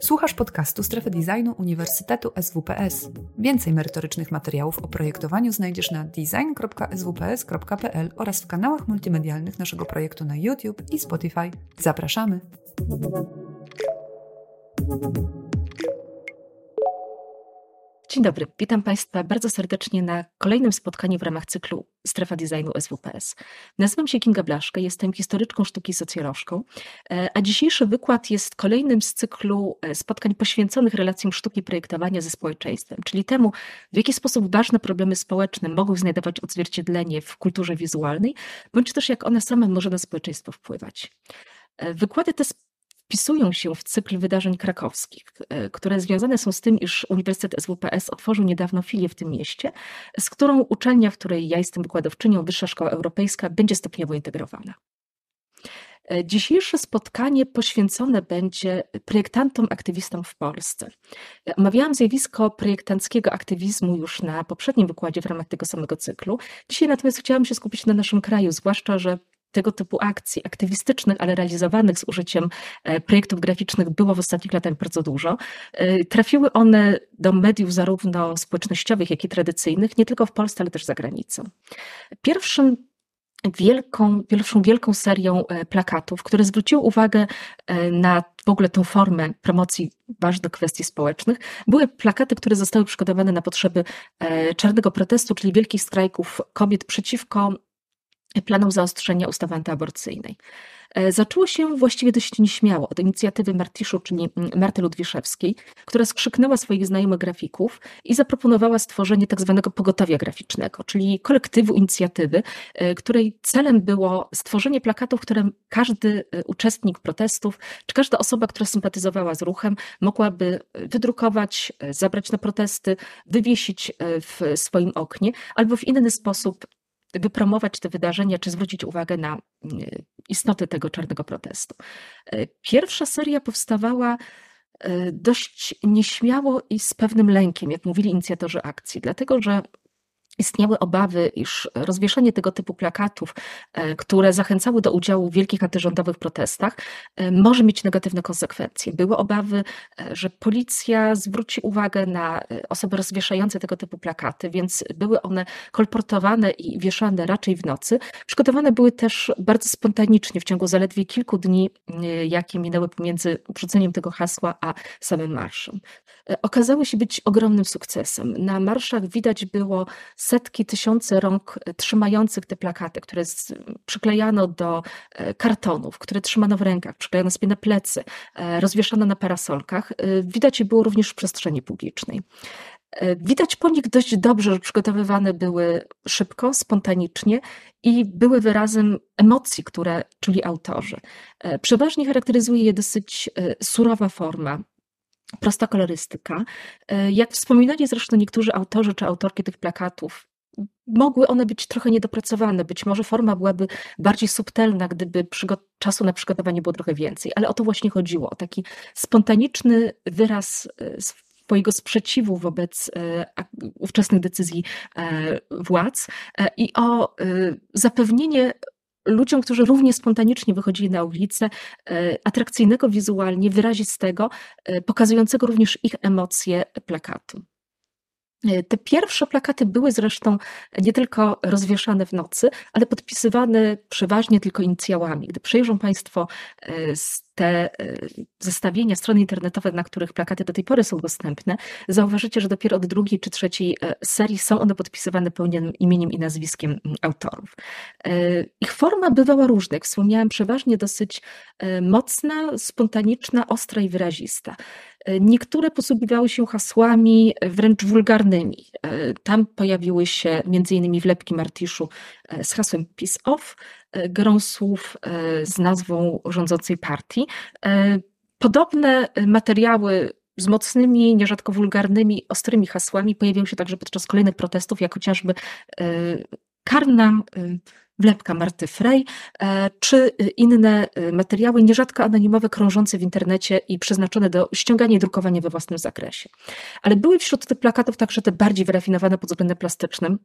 Słuchasz podcastu Strefy Designu Uniwersytetu SWPS. Więcej merytorycznych materiałów o projektowaniu znajdziesz na design.swps.pl oraz w kanałach multimedialnych naszego projektu na YouTube i Spotify. Zapraszamy! Dzień dobry, witam Państwa bardzo serdecznie na kolejnym spotkaniu w ramach cyklu Strefa Designu SWPS. Nazywam się Kinga Blaszka, jestem historyczką sztuki i socjolożką, e, a dzisiejszy wykład jest kolejnym z cyklu e, spotkań poświęconych relacjom sztuki projektowania ze społeczeństwem, czyli temu, w jaki sposób ważne problemy społeczne mogą znajdować odzwierciedlenie w kulturze wizualnej, bądź też jak one same może na społeczeństwo wpływać. E, wykłady te wpisują się w cykl wydarzeń krakowskich, e, które związane są z tym, iż Uniwersytet SWPS otworzył niedawno filię w tym mieście, z którą uczelnia, w której ja jestem wykładowczynią, Wyższa Szkoła Europejska, będzie stopniowo integrowana. E, dzisiejsze spotkanie poświęcone będzie projektantom, aktywistom w Polsce. E, omawiałam zjawisko projektanckiego aktywizmu już na poprzednim wykładzie w ramach tego samego cyklu. Dzisiaj natomiast chciałam się skupić na naszym kraju, zwłaszcza, że tego typu akcji aktywistycznych, ale realizowanych z użyciem e, projektów graficznych było w ostatnich latach bardzo dużo. E, trafiły one do mediów zarówno społecznościowych, jak i tradycyjnych, nie tylko w Polsce, ale też za granicą. Pierwszym wielką, pierwszą wielką serią e, plakatów, które zwróciły uwagę na w ogóle tę formę promocji ważnych kwestii społecznych, były plakaty, które zostały przygotowane na potrzeby czarnego protestu, czyli wielkich strajków kobiet przeciwko planom zaostrzenia ustawy antyaborcyjnej. E, zaczęło się właściwie dość nieśmiało od inicjatywy Martiszu, czyli Marty Ludwiszewskiej, która skrzyknęła swoich znajomych grafików i zaproponowała stworzenie tak zwanego pogotowia graficznego, czyli kolektywu inicjatywy, e, której celem było stworzenie plakatów, które każdy e, uczestnik protestów, czy każda osoba, która sympatyzowała z ruchem, mogłaby wydrukować, zabrać na protesty, wywiesić w swoim oknie albo w inny sposób wypromować te wydarzenia, czy zwrócić uwagę na mm, istotę tego czarnego protestu. E, pierwsza seria powstawała e, dość nieśmiało i z pewnym lękiem, jak mówili inicjatorzy akcji, dlatego że istniały obawy, iż rozwieszenie tego typu plakatów, e, które zachęcały do udziału w wielkich antyrządowych protestach, e, może mieć negatywne konsekwencje. Były obawy, e, że policja zwróci uwagę na osoby rozwieszające tego typu plakaty, więc były one kolportowane i wieszane raczej w nocy. Przygotowane były też bardzo spontanicznie w ciągu zaledwie kilku dni, jakie minęły pomiędzy wrzuceniem tego hasła a samym marszem. Okazały się być ogromnym sukcesem. Na marszach widać było setki, tysiące rąk e, trzymających te plakaty, które przyklejano do e, kartonów, które trzymano w rękach, przyklejano sobie na plecy, e, rozwieszano na parasolkach, widać je było również w przestrzeni publicznej. Widać po nich dość dobrze, że przygotowywane były szybko, spontanicznie i były wyrazem emocji, które czuli autorzy. Przeważnie charakteryzuje je dosyć surowa forma, prosta kolorystyka. E, jak wspominali zresztą niektórzy autorzy czy autorki tych plakatów, mogły one być trochę niedopracowane. Być może forma byłaby bardziej subtelna, gdyby czasu na przygotowanie było trochę więcej, ale o to właśnie chodziło, o taki spontaniczny wyraz e, swojego sprzeciwu wobec e, ówczesnych decyzji władz i o zapewnienie ludziom, którzy równie spontanicznie wychodzili na ulicę, e, atrakcyjnego wizualnie, wyrazistego, e, pokazującego również ich emocje plakatu. E, te pierwsze plakaty były zresztą nie tylko rozwieszane w nocy, ale podpisywane przeważnie tylko inicjałami. Gdy przejrzą Państwo te zestawienia, strony internetowe, na których plakaty do tej pory są dostępne, zauważycie, że dopiero od drugiej czy trzeciej serii są one podpisywane pełnym imieniem i nazwiskiem autorów. Ich forma bywała różna, jak wspomniałam, przeważnie dosyć mocna, spontaniczna, ostra i wyrazista. Niektóre posługiwały się hasłami wręcz wulgarnymi. Tam pojawiły się m.in. wlepki Martiszu z hasłem Peace Off, grą słów z nazwą rządzącej partii. Podobne materiały z mocnymi, nierzadko wulgarnymi, ostrymi hasłami pojawiają się także podczas kolejnych protestów, jak chociażby karna wlepka Marty Frey, e, czy inne e, materiały, nierzadko anonimowe, krążące w internecie i przeznaczone do ściągania i drukowania we własnym zakresie. Ale były wśród tych plakatów także te bardziej wyrafinowane pod względem plastycznym,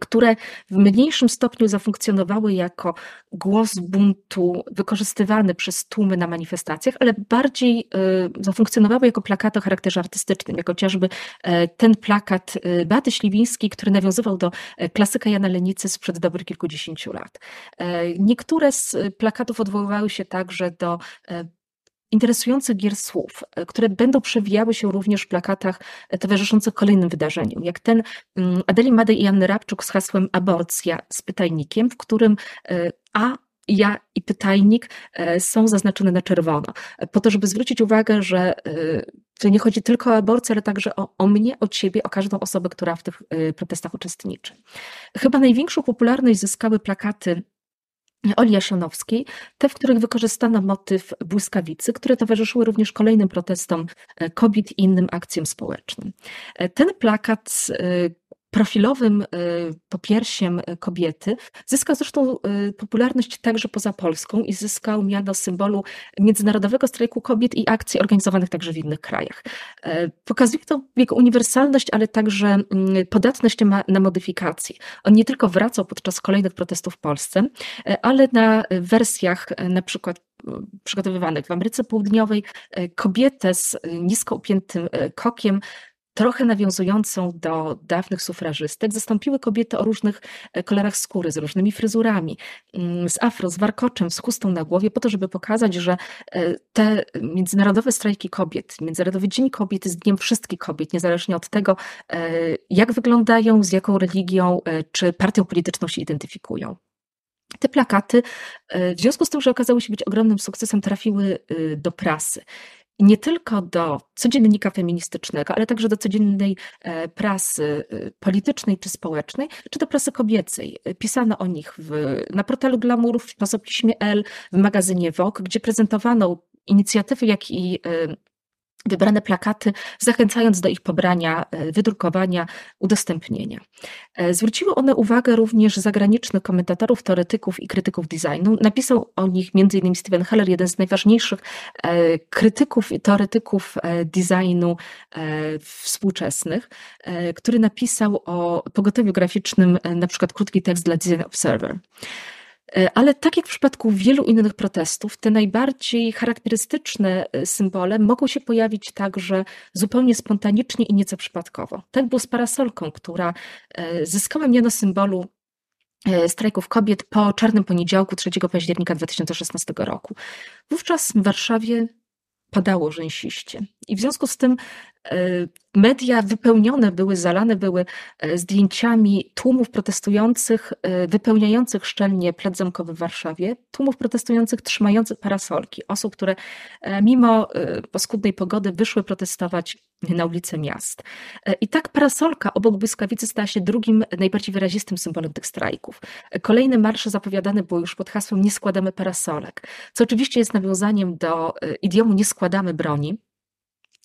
które w mniejszym stopniu zafunkcjonowały jako głos buntu wykorzystywany przez tłumy na manifestacjach, ale bardziej y, zafunkcjonowały jako plakaty o charakterze artystycznym, jak chociażby e, ten plakat y, Beaty Śliwińskiej, który nawiązywał do e, klasyka Jana Lenicy sprzed dobrych kilkudziesięciu lat. E, niektóre z plakatów odwoływały się także do interesujących gier słów, e, które będą przewijały się również w plakatach e, towarzyszących kolejnym wydarzeniom, jak ten mm, Adeli Madej i Anny Rabczuk z hasłem aborcja z pytajnikiem, w którym e, A ja i pytajnik są zaznaczone na czerwono, po to, żeby zwrócić uwagę, że to nie chodzi tylko o aborcję, ale także o, o mnie, o ciebie, o każdą osobę, która w tych protestach uczestniczy. Chyba największą popularność zyskały plakaty Oli Jasionowskiej, te, w których wykorzystano motyw błyskawicy, które towarzyszyły również kolejnym protestom e, kobiet i innym akcjom społecznym. E, ten plakat e, profilowym y, popiersiem y, kobiety, zyskał zresztą y, popularność także poza Polską i zyskał miano symbolu Międzynarodowego Strajku Kobiet i akcji organizowanych także w innych krajach. Pokazuje to jego uniwersalność, ale także mm, podatność na modyfikacje. On nie tylko wracał podczas kolejnych protestów w Polsce, ale na wersjach na przykład przygotowywanych w Ameryce Południowej kobietę z nisko upiętym kokiem trochę nawiązującą do dawnych sufrażystek, zastąpiły kobiety o różnych e, kolorach skóry, z różnymi fryzurami, mm, z afro, z warkoczem, z chustą na głowie, po to, żeby pokazać, że e, te międzynarodowe strajki kobiet, Międzynarodowy Dzień Kobiet jest dniem wszystkich kobiet, niezależnie od tego, e, jak wyglądają, z jaką religią czy partią polityczną się identyfikują. Te plakaty, w związku z tym, że okazały się być ogromnym sukcesem, trafiły do prasy nie tylko do codziennika feministycznego, ale także do codziennej e, prasy e, politycznej czy społecznej, czy do prasy kobiecej. Pisano o nich w, na portalu Glamour, w czasopiśmie L, w magazynie Vogue, gdzie prezentowano inicjatywy, jak i e, wybrane plakaty, zachęcając do ich pobrania, e, wydrukowania, udostępnienia. E, zwróciły one uwagę również zagranicznych komentatorów, teoretyków i krytyków designu. Napisał o nich m.in. Steven Heller, jeden z najważniejszych e, krytyków i teoretyków designu współczesnych, który napisał o pogotowiu graficznym na przykład krótki tekst dla Design Observer. E, ale tak jak w przypadku wielu innych protestów, te najbardziej charakterystyczne e, symbole mogą się pojawić także zupełnie spontanicznie i nieco przypadkowo. Tak było z parasolką, która e, zyskała miano symbolu strajków kobiet po czarnym poniedziałku 3 października 2016 roku. Wówczas w Warszawie padało rzęsiście. I w związku z tym e, media wypełnione były, zalane były e, zdjęciami tłumów protestujących, e, wypełniających szczelnie plac zamkowy w Warszawie, tłumów protestujących trzymających parasolki, osób, które mimo paskudnej pogody wyszły protestować na ulice miast. I tak parasolka obok błyskawicy stała się drugim najbardziej wyrazistym symbolem tych strajków. Kolejne marsze zapowiadane były już pod hasłem nie składamy parasolek, co oczywiście jest nawiązaniem do idiomu nie składamy broni,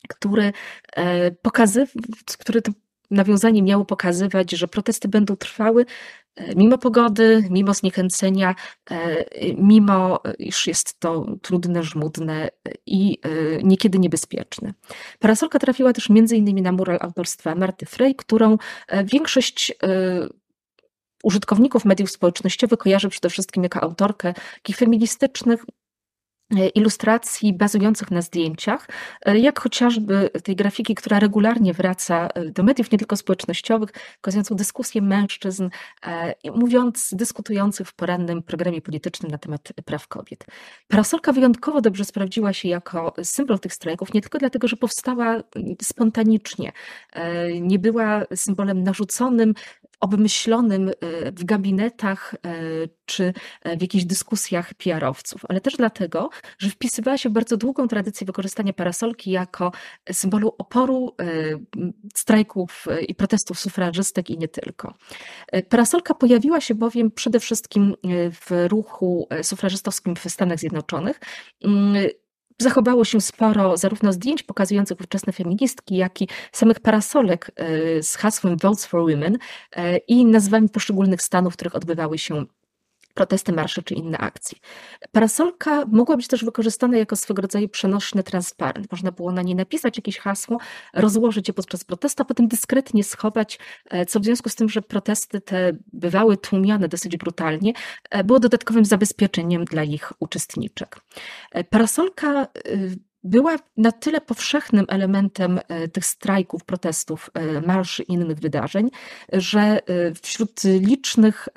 który e, pokazywał, który to nawiązanie miało pokazywać, że protesty będą trwały e, mimo pogody, mimo zniechęcenia, e, mimo iż jest to trudne, żmudne i niekiedy niebezpieczne. Parasolka trafiła też innymi na mural autorstwa Marty Frey, którą większość użytkowników mediów społecznościowych kojarzy przede wszystkim jako autorkę takich feministycznych, E, ilustracji bazujących na zdjęciach, e, jak chociażby tej grafiki, która regularnie wraca e, do mediów, nie tylko społecznościowych, pokazującą dyskusję mężczyzn, mówiąc, dyskutujących w porannym programie politycznym na temat praw kobiet. Parasolka wyjątkowo dobrze sprawdziła się jako symbol tych strajków, nie tylko dlatego, że powstała spontanicznie, nie była symbolem narzuconym, obmyślonym e, w gabinetach e, czy e, w jakichś dyskusjach PR-owców, ale też dlatego, że wpisywała się w bardzo długą tradycję wykorzystania parasolki jako symbolu oporu strajków i protestów sufrażystek i nie tylko. Parasolka pojawiła się bowiem przede wszystkim w ruchu sufrażystowskim w Stanach Zjednoczonych mm, Zachowało się sporo zarówno zdjęć pokazujących ówczesne feministki, jak i samych parasolek e, z hasłem Votes for Women e, i nazwami poszczególnych stanów, w których odbywały się protesty, marsze czy inne akcje. Parasolka mogła być też wykorzystana jako swego rodzaju przenośny transparent. Można było na niej napisać jakieś hasło, rozłożyć je podczas protestu, a potem dyskretnie schować, e, co w związku z tym, że protesty te bywały tłumione dosyć brutalnie, e, było dodatkowym zabezpieczeniem dla ich uczestniczek. E, parasolka była na tyle powszechnym elementem e, tych strajków, protestów, e, marszy i innych wydarzeń, że e, wśród licznych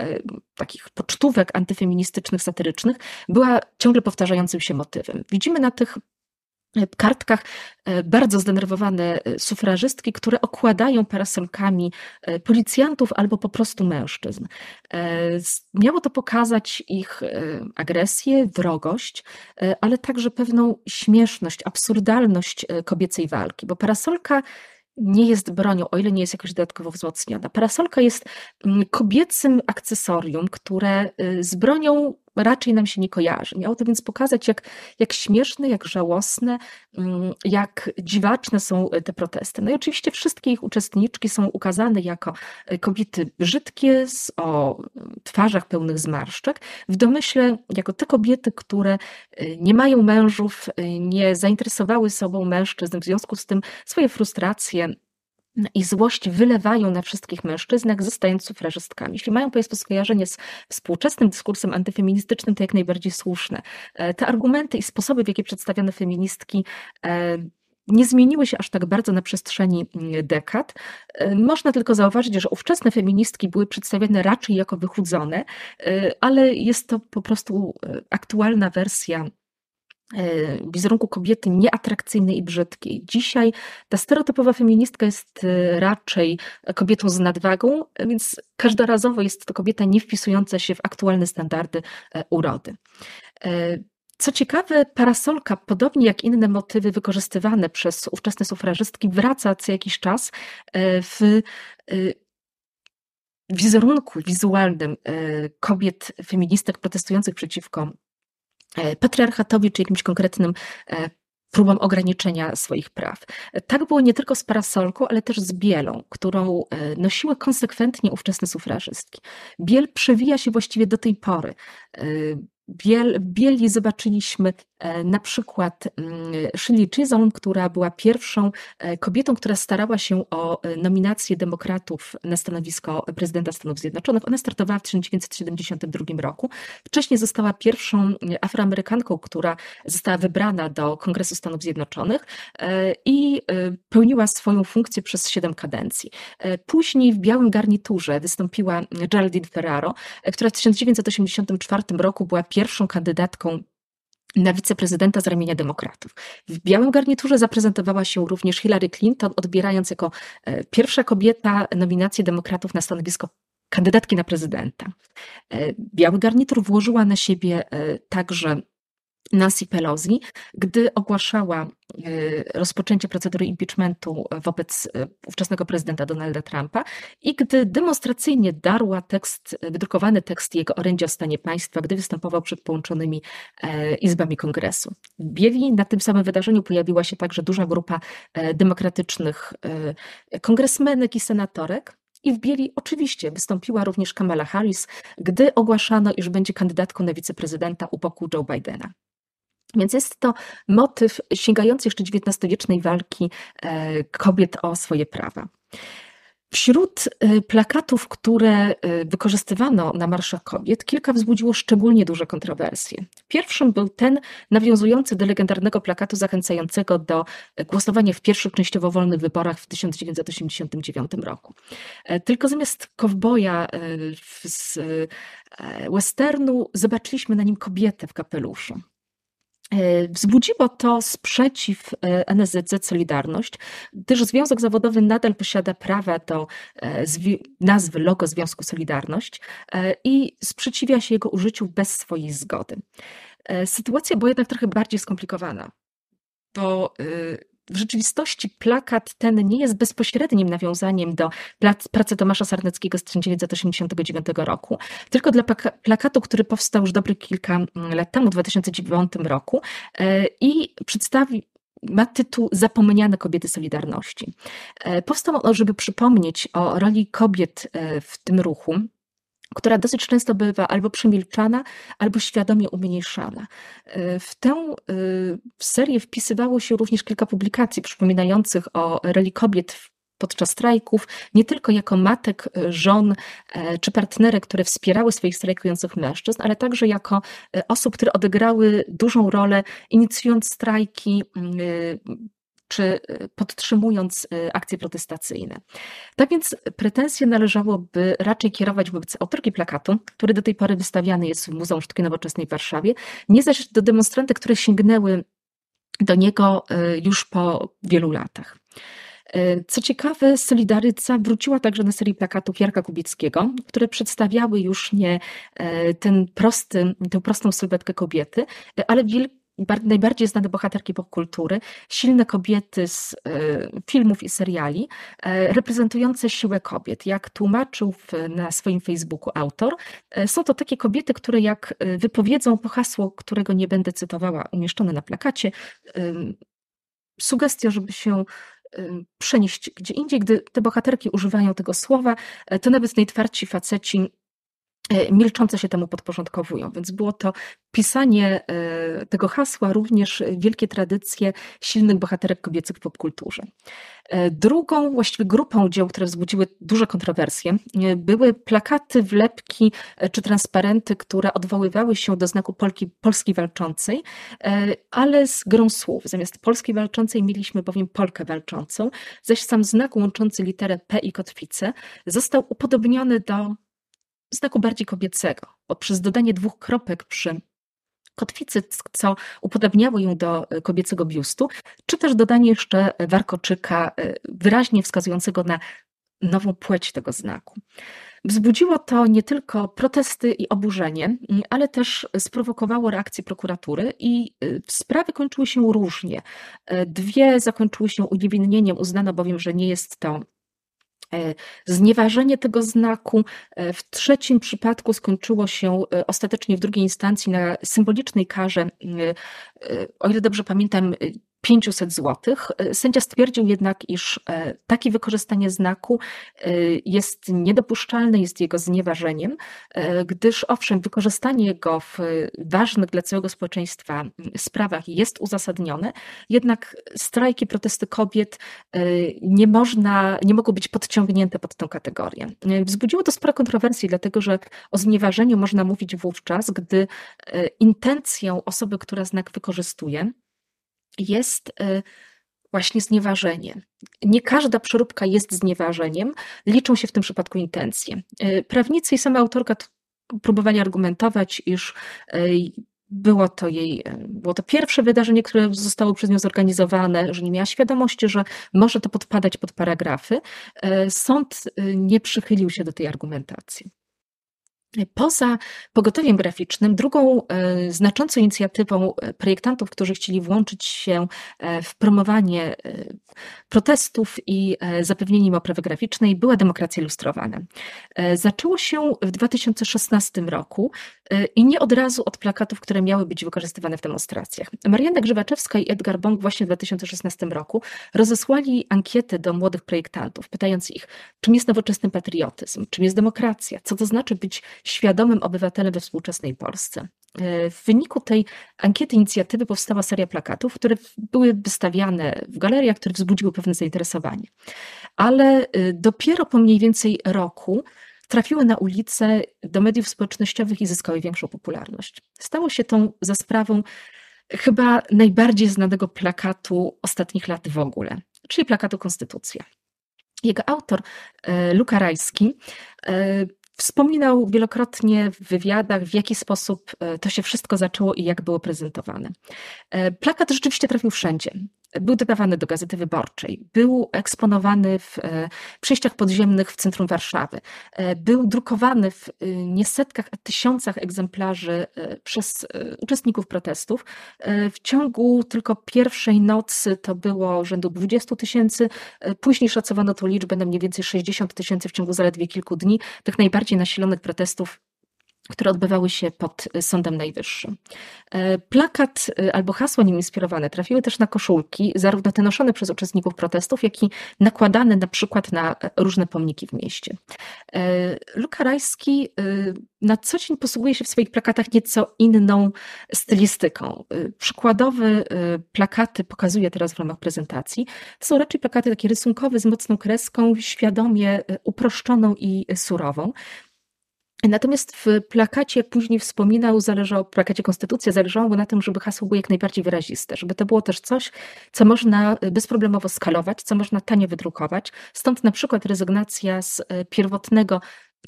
takich pocztówek antyfeministycznych, satyrycznych była ciągle powtarzającym się motywem. Widzimy na tych kartkach e, bardzo zdenerwowane e, sufrażystki, które okładają parasolkami e, policjantów albo po prostu mężczyzn. Miało to pokazać ich agresję, wrogość, ale także pewną śmieszność, absurdalność kobiecej walki, bo parasolka nie jest bronią, o ile nie jest jakoś dodatkowo wzmocniona. Parasolka jest mm, kobiecym akcesorium, które z bronią raczej nam się nie kojarzy. Miało to więc pokazać, jak, jak śmieszne, jak żałosne, mm, jak dziwaczne są te protesty. No i oczywiście wszystkie ich uczestniczki są ukazane jako y, kobiety brzydkie, z, o twarzach pełnych zmarszczek, w domyśle jako te kobiety, które y, nie mają mężów, nie zainteresowały sobą mężczyzn, w związku z tym swoje frustracje, i złość wylewają na wszystkich mężczyznach, zostając sufrażystkami. Jeśli mają Państwo skojarzenie z współczesnym dyskursem antyfeministycznym, to jak najbardziej słuszne. E, te argumenty i sposoby, w jakie przedstawione feministki e, nie zmieniły się aż tak bardzo na przestrzeni mm, dekad. E, można tylko zauważyć, że ówczesne feministki były przedstawiane raczej jako wychudzone, ale jest to po prostu aktualna wersja wizerunku kobiety nieatrakcyjnej i brzydkiej. Dzisiaj ta stereotypowa feministka jest e, raczej kobietą z nadwagą, więc każdorazowo jest to kobieta nie wpisująca się w aktualne standardy e, urody. Co ciekawe, parasolka, podobnie jak inne motywy wykorzystywane przez ówczesne sufrażystki, wraca co jakiś czas w wizerunku wizualnym kobiet feministek protestujących przeciwko E, patriarchatowi czy jakimś konkretnym e, próbom ograniczenia swoich praw. Tak było nie tylko z parasolką, ale też z bielą, którą e, nosiły konsekwentnie ówczesne sufrażystki. Biel przewija się właściwie do tej pory. Biel, Bieli zobaczyliśmy e, na przykład mm, Shirley Chisholm, która była pierwszą e, kobietą, która starała się o e, nominację demokratów na stanowisko prezydenta Stanów Zjednoczonych. Ona startowała w 1972 roku. Wcześniej została pierwszą Afroamerykanką, która została wybrana do Kongresu Stanów Zjednoczonych i pełniła swoją funkcję przez siedem kadencji. Później w białym garniturze wystąpiła Geraldine Ferraro, która w 1984 roku była pierwszą kandydatką na wiceprezydenta z ramienia demokratów. W białym garniturze zaprezentowała się również Hillary Clinton, odbierając jako e, pierwsza kobieta nominację demokratów na stanowisko kandydatki na prezydenta. E, biały garnitur włożyła na siebie e, także Nancy Pelosi, gdy ogłaszała e, rozpoczęcie procedury impeachmentu wobec e, ówczesnego prezydenta Donalda Trumpa i gdy demonstracyjnie darła tekst, wydrukowany tekst jego orędzia o stanie państwa, gdy występował przed połączonymi e, izbami kongresu. Bieli na tym samym wydarzeniu pojawiła się także duża grupa demokratycznych kongresmenek i senatorek, i w Bieli oczywiście wystąpiła również Kamala Harris, gdy ogłaszano, iż będzie kandydatką na wiceprezydenta u boku Joe Bidena. Więc jest to motyw sięgający jeszcze XIX-wiecznej walki e, kobiet o swoje prawa. Wśród e, plakatów, które e, wykorzystywano na marszach kobiet, kilka wzbudziło szczególnie duże kontrowersje. Pierwszym był ten nawiązujący do legendarnego plakatu zachęcającego do głosowania w pierwszych częściowo wolnych wyborach w 1989 roku. Tylko zamiast kowboja z westernu zobaczyliśmy na nim kobietę w kapeluszu. E, wzbudziło to sprzeciw e, NSZZ Solidarność, gdyż Związek Zawodowy nadal posiada prawa do e, nazwy logo Związku Solidarność i sprzeciwia się jego użyciu bez swojej zgody. Sytuacja była jednak trochę bardziej skomplikowana, bo w rzeczywistości plakat ten nie jest bezpośrednim nawiązaniem do pracy Tomasza Sarneckiego z 1989 roku, tylko dla plakatu, który powstał już dobrych kilka mm, lat temu, w 2009 roku e, i przedstawi ma tytuł Zapomniane kobiety Solidarności. E, powstał on, żeby przypomnieć o roli kobiet e, w tym ruchu, która dosyć często bywa albo przemilczana, albo świadomie umniejszana. W tę serię wpisywało się również kilka publikacji przypominających o reli kobiet podczas strajków, nie tylko jako matek, żon czy partnerek, które wspierały swoich strajkujących mężczyzn, ale także jako osób, które odegrały dużą rolę inicjując strajki, czy y, podtrzymując y, akcje protestacyjne. Tak więc pretensje należałoby raczej kierować wobec autorki plakatu, który do tej pory wystawiany jest w Muzeum Sztuki Nowoczesnej w Warszawie, nie zaś do demonstrantek, które sięgnęły do niego y, już po wielu latach. Co ciekawe, Solidaryca wróciła także na serię plakatów Jarka Kubickiego, które przedstawiały już nie ten prosty, tę prostą sylwetkę kobiety, ale wielki najbardziej znane bohaterki popkultury, silne kobiety z e, filmów i seriali, e, reprezentujące siłę kobiet. Jak tłumaczył na swoim Facebooku autor, e, są to takie kobiety, które jak wypowiedzą po hasło, którego nie będę cytowała, umieszczone na plakacie, sugestia, żeby się przenieść gdzie indziej, gdy te bohaterki używają tego słowa, to nawet najtwardsi faceci E, milczące się temu podporządkowują. Więc było to pisanie e, tego hasła, również wielkie tradycje silnych bohaterek kobiecych w popkulturze. E, drugą właściwie grupą dzieł, które wzbudziły duże kontrowersje, były plakaty, wlepki czy transparenty, które odwoływały się do znaku Polki, Polski walczącej, ale z grą słów. Zamiast Polskiej walczącej mieliśmy bowiem Polkę walczącą, zaś sam znak łączący literę P i kotwicę został upodobniony do znaku bardziej kobiecego, poprzez dodanie dwóch kropek przy kotwicy, co upodabniało ją do e, kobiecego biustu, czy też dodanie jeszcze warkoczyka e, wyraźnie wskazującego na nową płeć tego znaku. Wzbudziło to nie tylko protesty i oburzenie, ale też sprowokowało reakcję prokuratury i e, sprawy kończyły się różnie. Dwie zakończyły się uniewinnieniem, uznano bowiem, że nie jest to znieważenie tego znaku e, w trzecim przypadku skończyło się e, ostatecznie w drugiej instancji na symbolicznej karze, o ile dobrze pamiętam, 500 zł. Sędzia stwierdził jednak, iż e, takie wykorzystanie znaku e, jest niedopuszczalne, jest jego znieważeniem, e, gdyż owszem, wykorzystanie go w ważnych dla całego społeczeństwa sprawach jest uzasadnione, jednak strajki, protesty kobiet nie można, nie mogą być podciągnięte pod tę kategorię. Wzbudziło to sporo kontrowersji, dlatego że o znieważeniu można mówić wówczas, gdy intencją osoby, która znak wykorzystuje, jest y, właśnie znieważenie. Nie każda przeróbka jest znieważeniem, liczą się w tym przypadku intencje. Y, prawnicy i sama autorka próbowali argumentować, iż y, było to jej, było to pierwsze wydarzenie, które zostało przez nią zorganizowane, że nie miała świadomości, że może to podpadać pod paragrafy. Sąd nie przychylił się do tej argumentacji. Poza pogotowiem graficznym, drugą e, znaczącą inicjatywą e, projektantów, którzy chcieli włączyć się e, w promowanie protestów i zapewnienie im oprawy graficznej, była demokracja ilustrowana. Zaczęło się w 2016 roku i nie od razu od plakatów, które miały być wykorzystywane w demonstracjach. Marianna Grzywaczewska i Edgar Bong właśnie w 2016 roku rozesłali ankietę do młodych projektantów, pytając ich, czym jest nowoczesny patriotyzm, czym jest demokracja, co to znaczy być świadomym obywatelem we współczesnej Polsce. E, w wyniku tej ankiety inicjatywy powstała seria plakatów, które były wystawiane w galeriach, które wzbudziły pewne zainteresowanie. Ale e, dopiero po mniej więcej roku trafiły na ulicę do mediów społecznościowych i zyskały większą popularność. Stało się tą za sprawą chyba najbardziej znanego plakatu ostatnich lat w ogóle, czyli plakatu Konstytucja. Jego autor, e, Luka Rajski, Wspominał wielokrotnie w wywiadach, w jaki sposób e, to się wszystko zaczęło i jak było prezentowane. E, plakat rzeczywiście trafił wszędzie. Był dodawany do Gazety Wyborczej, był eksponowany w e, przejściach podziemnych w centrum Warszawy, był drukowany w niesetkach, a tysiącach egzemplarzy przez uczestników protestów. W ciągu tylko pierwszej nocy to było rzędu 20 tysięcy, później szacowano tą liczbę na mniej więcej 60 tysięcy w ciągu zaledwie kilku dni. Tych najbardziej nasilonych protestów które odbywały się pod Sądem Najwyższym. E, plakat e, albo hasła nim inspirowane trafiły też na koszulki, zarówno te noszone przez uczestników protestów, jak i nakładane na przykład na różne pomniki w mieście. E, Luka Rajski na co dzień posługuje się w swoich plakatach nieco inną stylistyką. Przykładowe plakaty pokazuje teraz w ramach prezentacji. To są raczej plakaty takie rysunkowe z mocną kreską, świadomie uproszczoną i surową. Natomiast w plakacie, później wspominał, zależało, w plakacie Konstytucja zależało mu na tym, żeby hasło było jak najbardziej wyraziste, żeby to było też coś, co można e, bezproblemowo skalować, co można tanie wydrukować. Stąd na przykład rezygnacja z e, pierwotnego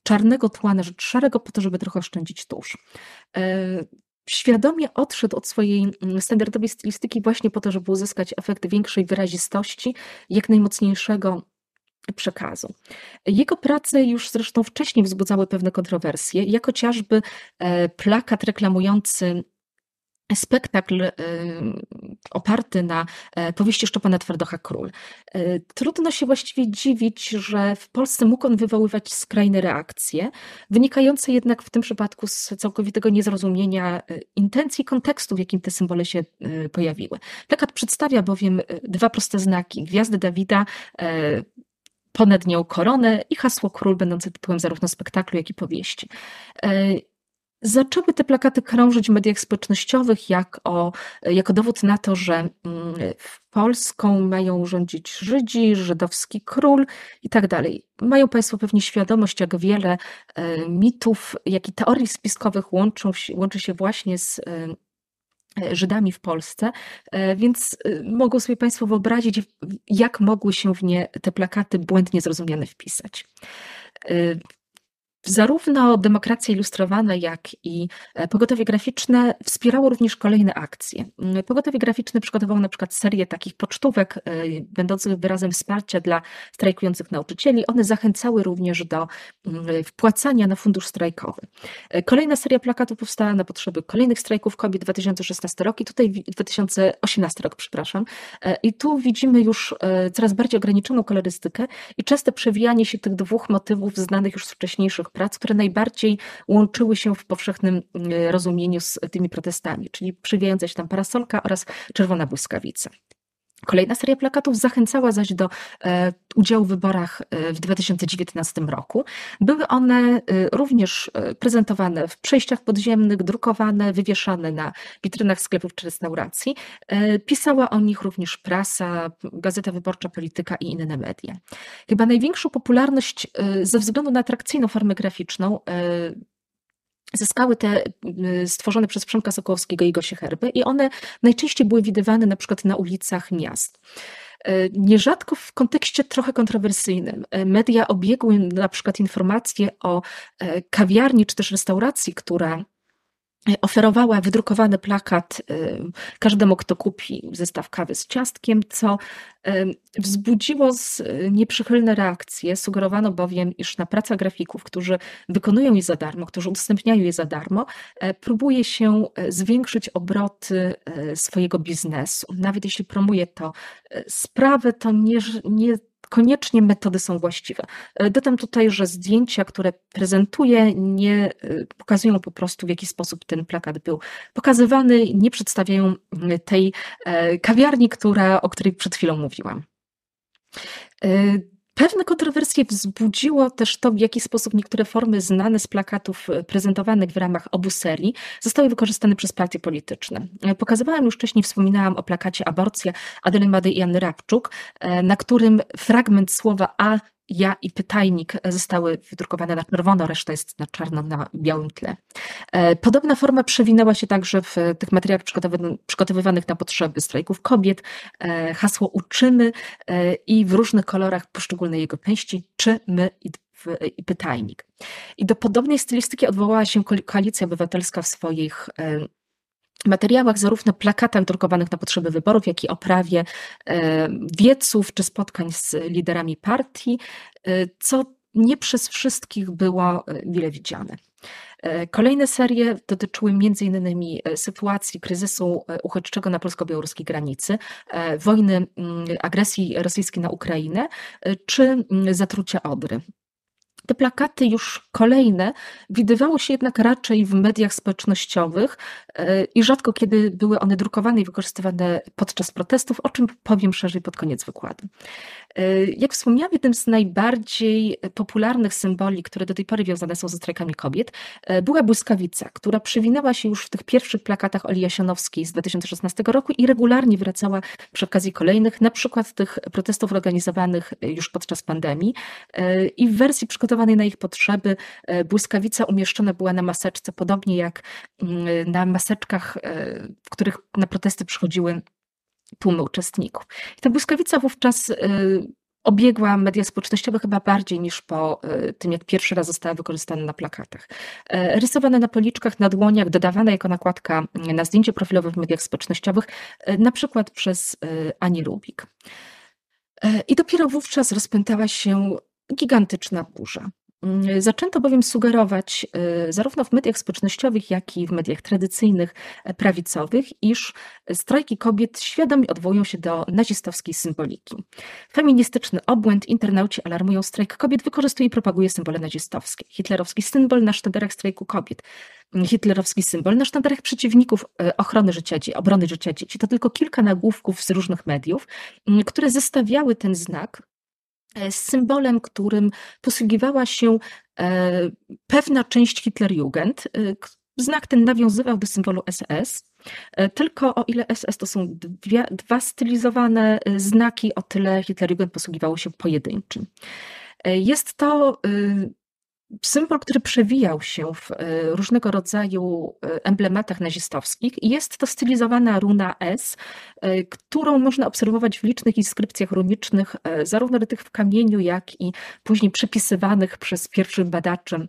czarnego tła na rzecz szarego po to, żeby trochę oszczędzić tusz. E, świadomie odszedł od swojej mm, standardowej stylistyki właśnie po to, żeby uzyskać efekt większej wyrazistości, jak najmocniejszego przekazu. Jego prace już zresztą wcześniej wzbudzały pewne kontrowersje, jak chociażby e, plakat reklamujący spektakl y, oparty na e, powieści Szczepana Twardocha Król. E, trudno się właściwie dziwić, że w Polsce mógł on wywoływać skrajne reakcje, wynikające jednak w tym przypadku z całkowitego niezrozumienia intencji kontekstu, w jakim te symbole się pojawiły. Plakat przedstawia bowiem dwa proste znaki, gwiazdy Dawida, ponad nią koronę i hasło król, będące tytułem zarówno spektaklu, jak i powieści. E, zaczęły te plakaty krążyć w mediach społecznościowych jak o, jako dowód na to, że mm, Polską mają rządzić Żydzi, żydowski król i tak dalej. Mają Państwo pewnie świadomość, jak wiele e, mitów, jak i teorii spiskowych łączą, łączy się właśnie z e, Żydami w Polsce, e, więc e, mogą sobie Państwo wyobrazić, jak mogły się w nie te plakaty błędnie zrozumiane wpisać. Zarówno demokracja ilustrowana, jak i e, pogotowie graficzne wspierało również kolejne akcje. Mm, pogotowie graficzne przygotowało na przykład serię takich pocztówek, e, będących wyrazem wsparcia dla strajkujących nauczycieli. One zachęcały również do mm, wpłacania na fundusz strajkowy. E, kolejna seria plakatów powstała na potrzeby kolejnych strajków kobiet 2016 rok i tutaj 2018 rok, przepraszam. I tu widzimy już coraz bardziej ograniczoną kolorystykę i częste przewijanie się tych dwóch motywów znanych już z wcześniejszych prac, które najbardziej łączyły się w powszechnym e, rozumieniu z tymi protestami, czyli przywijająca się tam parasolka oraz czerwona błyskawica. Kolejna seria plakatów zachęcała zaś do e, udziału w wyborach e, w 2019 roku. Były one e, również prezentowane w przejściach podziemnych, drukowane, wywieszane na witrynach sklepów czy restauracji. Pisała o nich również prasa, Gazeta Wyborcza, Polityka i inne media. Chyba największą popularność ze względu na atrakcyjną formę graficzną zyskały te y, stworzone przez Przemka Sokołowskiego i Gosie Herby i one najczęściej były widywane na przykład na ulicach miast. Y, nierzadko w kontekście trochę kontrowersyjnym. Y, media obiegły na przykład informacje o kawiarni czy też restauracji, która oferowała wydrukowany plakat każdemu, kto kupi zestaw kawy z ciastkiem, co wzbudziło nieprzychylne reakcje. Sugerowano bowiem, iż na praca grafików, którzy wykonują je za darmo, którzy udostępniają je za darmo, e, próbuje się e, zwiększyć obroty e, swojego biznesu. Nawet jeśli promuje to sprawę, to nie, nie koniecznie metody są właściwe. Dodam tutaj, że zdjęcia, które prezentuję, nie e, pokazują po prostu, w jaki sposób ten plakat był pokazywany, nie przedstawiają tej e, kawiarni, która, o której przed chwilą mówiłam. Pewne kontrowersje wzbudziło też to, w jaki sposób niektóre formy znane z plakatów e, prezentowanych w ramach obu serii zostały wykorzystane przez partie polityczne. E, pokazywałam już wcześniej, wspominałam o plakacie Aborcja Adely Mady i Anny Rabczuk, e, na którym fragment słowa A ja i pytajnik zostały wydrukowane na czerwono, reszta jest na czarno na białym tle. E, podobna forma przewinęła się także w tych materiałach przygotowywanych na potrzeby strajków kobiet. E, hasło uczymy e, i w różnych kolorach poszczególne jego części, czy my i pytajnik. I do podobnej stylistyki odwołała się Koalicja Obywatelska w swoich materiałach, zarówno plakatach drukowanych na potrzeby wyborów, jak i oprawie e, wieców czy spotkań z liderami partii, e, co nie przez wszystkich było e, mile widziane. Kolejne serie dotyczyły m.in. sytuacji kryzysu uchodźczego na polsko-białoruskiej granicy, wojny, agresji rosyjskiej na Ukrainę czy zatrucia Odry. te plakaty już kolejne widywało się jednak raczej w mediach społecznościowych i rzadko kiedy były one drukowane i wykorzystywane podczas protestów, o czym powiem szerzej pod koniec wykładu. E, jak wspomniałam, jednym z najbardziej popularnych symboli, które do tej pory wiązane są ze strajkami kobiet, e, była błyskawica, która przewinęła się już w tych pierwszych plakatach Oli Jasianowskiej z 2016 roku i regularnie wracała przy okazji kolejnych, na przykład tych protestów organizowanych już podczas pandemii i w wersji przygotowanej na ich potrzeby. E, błyskawica umieszczona była na maseczce, podobnie jak mm, na maseczkach, e, w których na protesty przychodziły tłumy uczestników. I ta błyskawica wówczas e, obiegła media społecznościowe chyba bardziej niż po tym, jak pierwszy raz została wykorzystana na plakatach. Rysowane na policzkach, na dłoniach, dodawana jako nakładka na zdjęcie profilowe w mediach społecznościowych, na przykład przez Ani Rubik. I dopiero wówczas rozpętała się gigantyczna burza. Mm, zaczęto bowiem sugerować, y, zarówno w mediach społecznościowych, jak i w mediach tradycyjnych, e, prawicowych, iż strajki kobiet świadomie odwołują się do nazistowskiej symboliki. Feministyczny obłęd, internauci alarmują, strajk kobiet wykorzystuje i propaguje symbole nazistowskie. Hitlerowski symbol na sztandarach strajku kobiet. Mm, hitlerowski symbol na sztandarach przeciwników e, ochrony życia, obrony życia dzieci. To tylko kilka nagłówków z różnych mediów, mm, które zestawiały ten znak z symbolem, którym posługiwała się e, pewna część Hitlerjugend. E, znak ten nawiązywał do symbolu SS, tylko o ile SS to są dwie, dwa stylizowane znaki, o tyle Hitlerjugend posługiwało się pojedynczym. Jest to symbol, który przewijał się w e, różnego rodzaju e, emblematach nazistowskich. Jest to stylizowana runa S, e, którą można obserwować w licznych inskrypcjach runicznych, zarówno tych w kamieniu, jak i później przepisywanych przez pierwszych badaczy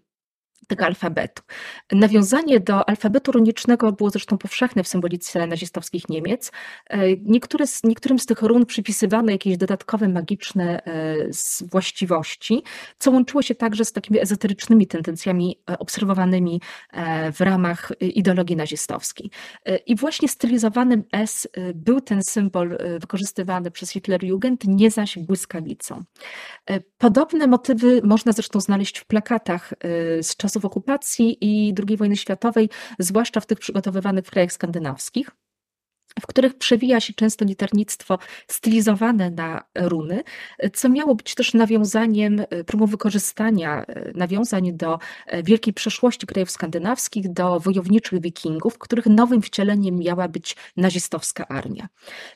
tego alfabetu. Nawiązanie do alfabetu runicznego było zresztą powszechne w symbolice nazistowskich Niemiec. E, niektóre z, niektórym z tych run przypisywano jakieś dodatkowe magiczne e, właściwości, co łączyło się także z takimi ezoterycznymi tendencjami e, obserwowanymi w ramach ideologii nazistowskiej. I właśnie stylizowanym S był ten symbol wykorzystywany przez Hitlerjugend, nie zaś błyskawicą. Podobne motywy można zresztą znaleźć w plakatach z czasów czasów okupacji i II wojny światowej, zwłaszcza w tych przygotowywanych w krajach skandynawskich w których przewija się często liternictwo stylizowane na runy, co miało być też nawiązaniem, próbą wykorzystania nawiązań do wielkiej przeszłości krajów skandynawskich, do wojowniczych wikingów, których nowym wcieleniem miała być nazistowska armia.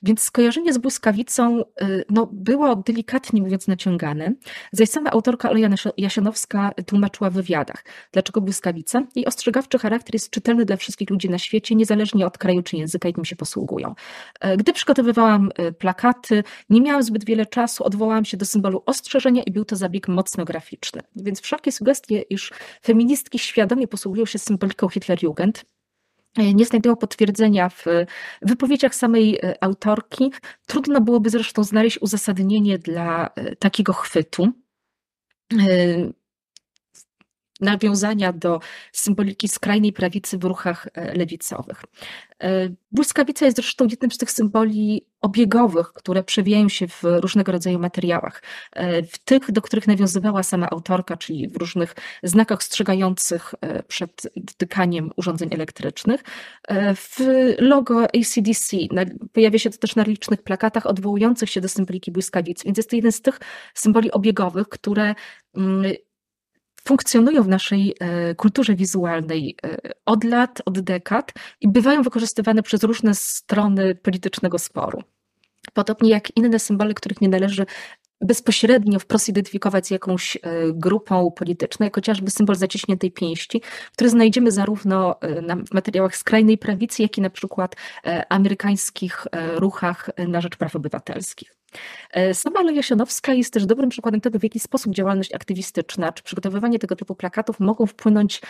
Więc skojarzenie z błyskawicą no, było delikatnie mówiąc naciągane, zaś sama autorka Ola Jasianowska tłumaczyła w wywiadach, dlaczego błyskawica. Jej ostrzegawczy charakter jest czytelny dla wszystkich ludzi na świecie, niezależnie od kraju czy języka, jakim się posługuje. E, gdy przygotowywałam e, plakaty, nie miałam zbyt wiele czasu, odwołałam się do symbolu ostrzeżenia i był to zabieg mocno graficzny. Więc wszelkie sugestie, iż feministki świadomie posługują się symboliką Hitlerjugend, e, nie znajdują potwierdzenia w wypowiedziach samej autorki. Trudno byłoby zresztą znaleźć uzasadnienie dla takiego chwytu nawiązania do symboliki skrajnej prawicy w ruchach e, lewicowych. E, błyskawica jest zresztą jednym z tych symboli obiegowych, które przewijają się w różnego rodzaju materiałach. E, w tych, do których nawiązywała sama autorka, czyli w różnych znakach strzegających przed dotykaniem urządzeń elektrycznych. W logo ACDC pojawia się to też na licznych plakatach odwołujących się do symboliki błyskawicy, więc jest to jeden z tych symboli obiegowych, które mm, funkcjonują w naszej e, kulturze wizualnej e, od lat, od dekad i bywają wykorzystywane przez różne strony politycznego sporu. Podobnie jak inne symbole, których nie należy bezpośrednio wprost identyfikować z jakąś e, grupą polityczną, jak chociażby symbol zaciśniętej pięści, który znajdziemy zarówno w materiałach skrajnej prawicy, jak i na przykład amerykańskich ruchach na rzecz praw obywatelskich. E, sama Aleja Jasionowska jest też dobrym przykładem tego, w jaki sposób działalność aktywistyczna czy przygotowywanie tego typu plakatów mogą wpłynąć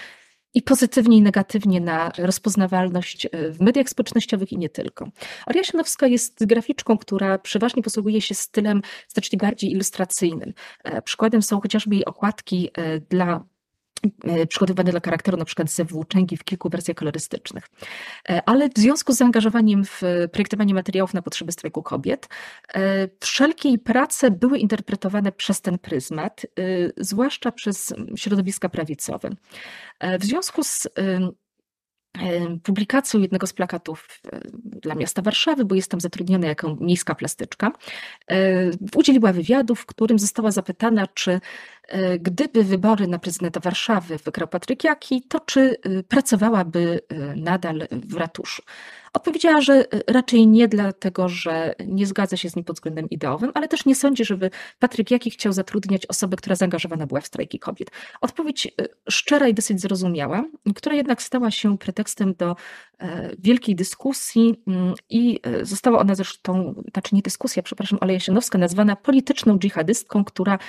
i pozytywnie i negatywnie na rozpoznawalność e, w mediach społecznościowych i nie tylko. Aria Sianowska jest graficzką, która przeważnie posługuje się stylem znacznie bardziej ilustracyjnym. E, przykładem są chociażby jej okładki dla przygotowywany dla charakteru na przykład ze włóczęgi w kilku wersjach kolorystycznych. Ale w związku z zaangażowaniem w projektowanie materiałów na potrzeby strajku kobiet, wszelkie jej prace były interpretowane przez ten pryzmat, zwłaszcza przez środowiska prawicowe. W związku z publikacją jednego z plakatów dla miasta Warszawy, bo jestem zatrudniona jako miejska plastyczka. Udzieliła wywiadu, w którym została zapytana, czy e, gdyby wybory na prezydenta Warszawy wygrał Patryk Jaki, to czy e, pracowałaby e, nadal w ratuszu. Odpowiedziała, że e, raczej nie dlatego, że nie zgadza się z nim pod względem ideowym, ale też nie sądzi, żeby Patryk Jaki chciał zatrudniać osobę, która zaangażowana była w strajki kobiet. Odpowiedź e, szczera i dosyć zrozumiała, która jednak stała się pretekstem do e, wielkiej dyskusji mm, i została ona zresztą, znaczy nie dyskusja, przepraszam, ale Jasienowska nazwana polityczną dżihadystką, która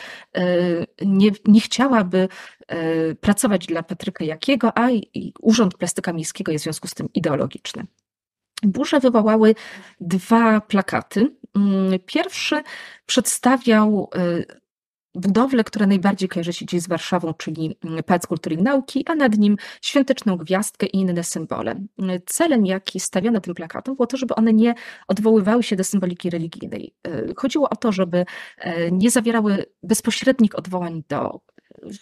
nie, nie chciałaby pracować dla Patryka Jakiego, a Urząd Plastyka Miejskiego jest w związku z tym ideologiczny. Burze wywołały dwa plakaty. Mm, pierwszy przedstawiał y, budowlę, która najbardziej kojarzy się dziś z Warszawą, czyli mm, Pałac Kultury i Nauki, a nad nim świąteczną gwiazdkę i inne symbole. Celem, jaki stawiono tym plakatom, było to, żeby one nie odwoływały się do symboliki religijnej. Y, chodziło o to, żeby e, nie zawierały bezpośrednich odwołań do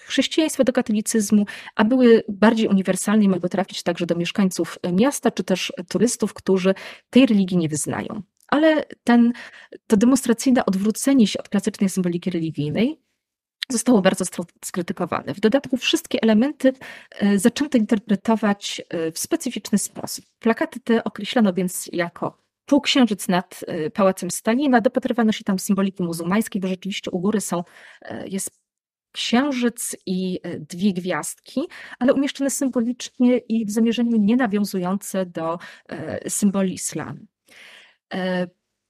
chrześcijaństwa do katolicyzmu, a były bardziej uniwersalne i mogły trafić także do mieszkańców miasta, czy też turystów, którzy tej religii nie wyznają. Ale ten, to demonstracyjne odwrócenie się od klasycznej symboliki religijnej zostało bardzo skrytykowane. W dodatku wszystkie elementy e, zaczęto interpretować e, w specyficzny sposób. Plakaty te określono więc jako półksiężyc nad e, Pałacem Stalina, dopatrywano się tam symboliki muzułmańskiej, bo rzeczywiście u góry są, jest księżyc i dwie gwiazdki, ale umieszczone symbolicznie i w zamierzeniu nie nawiązujące do symboli islamu. E,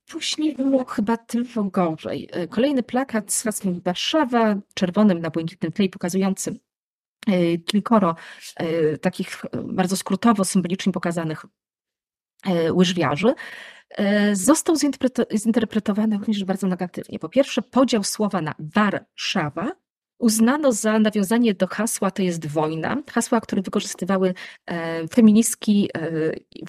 później było chyba tylko gorzej. Kolejny plakat z hasłem Warszawa, czerwonym na błękitnym tle pokazującym kilkoro takich bardzo skrótowo, symbolicznie pokazanych łyżwiarzy, został zinterpretowany również bardzo negatywnie. Po pierwsze, podział słowa na Warszawa, uznano za nawiązanie do hasła To jest wojna, hasła, które wykorzystywały e, feministki e,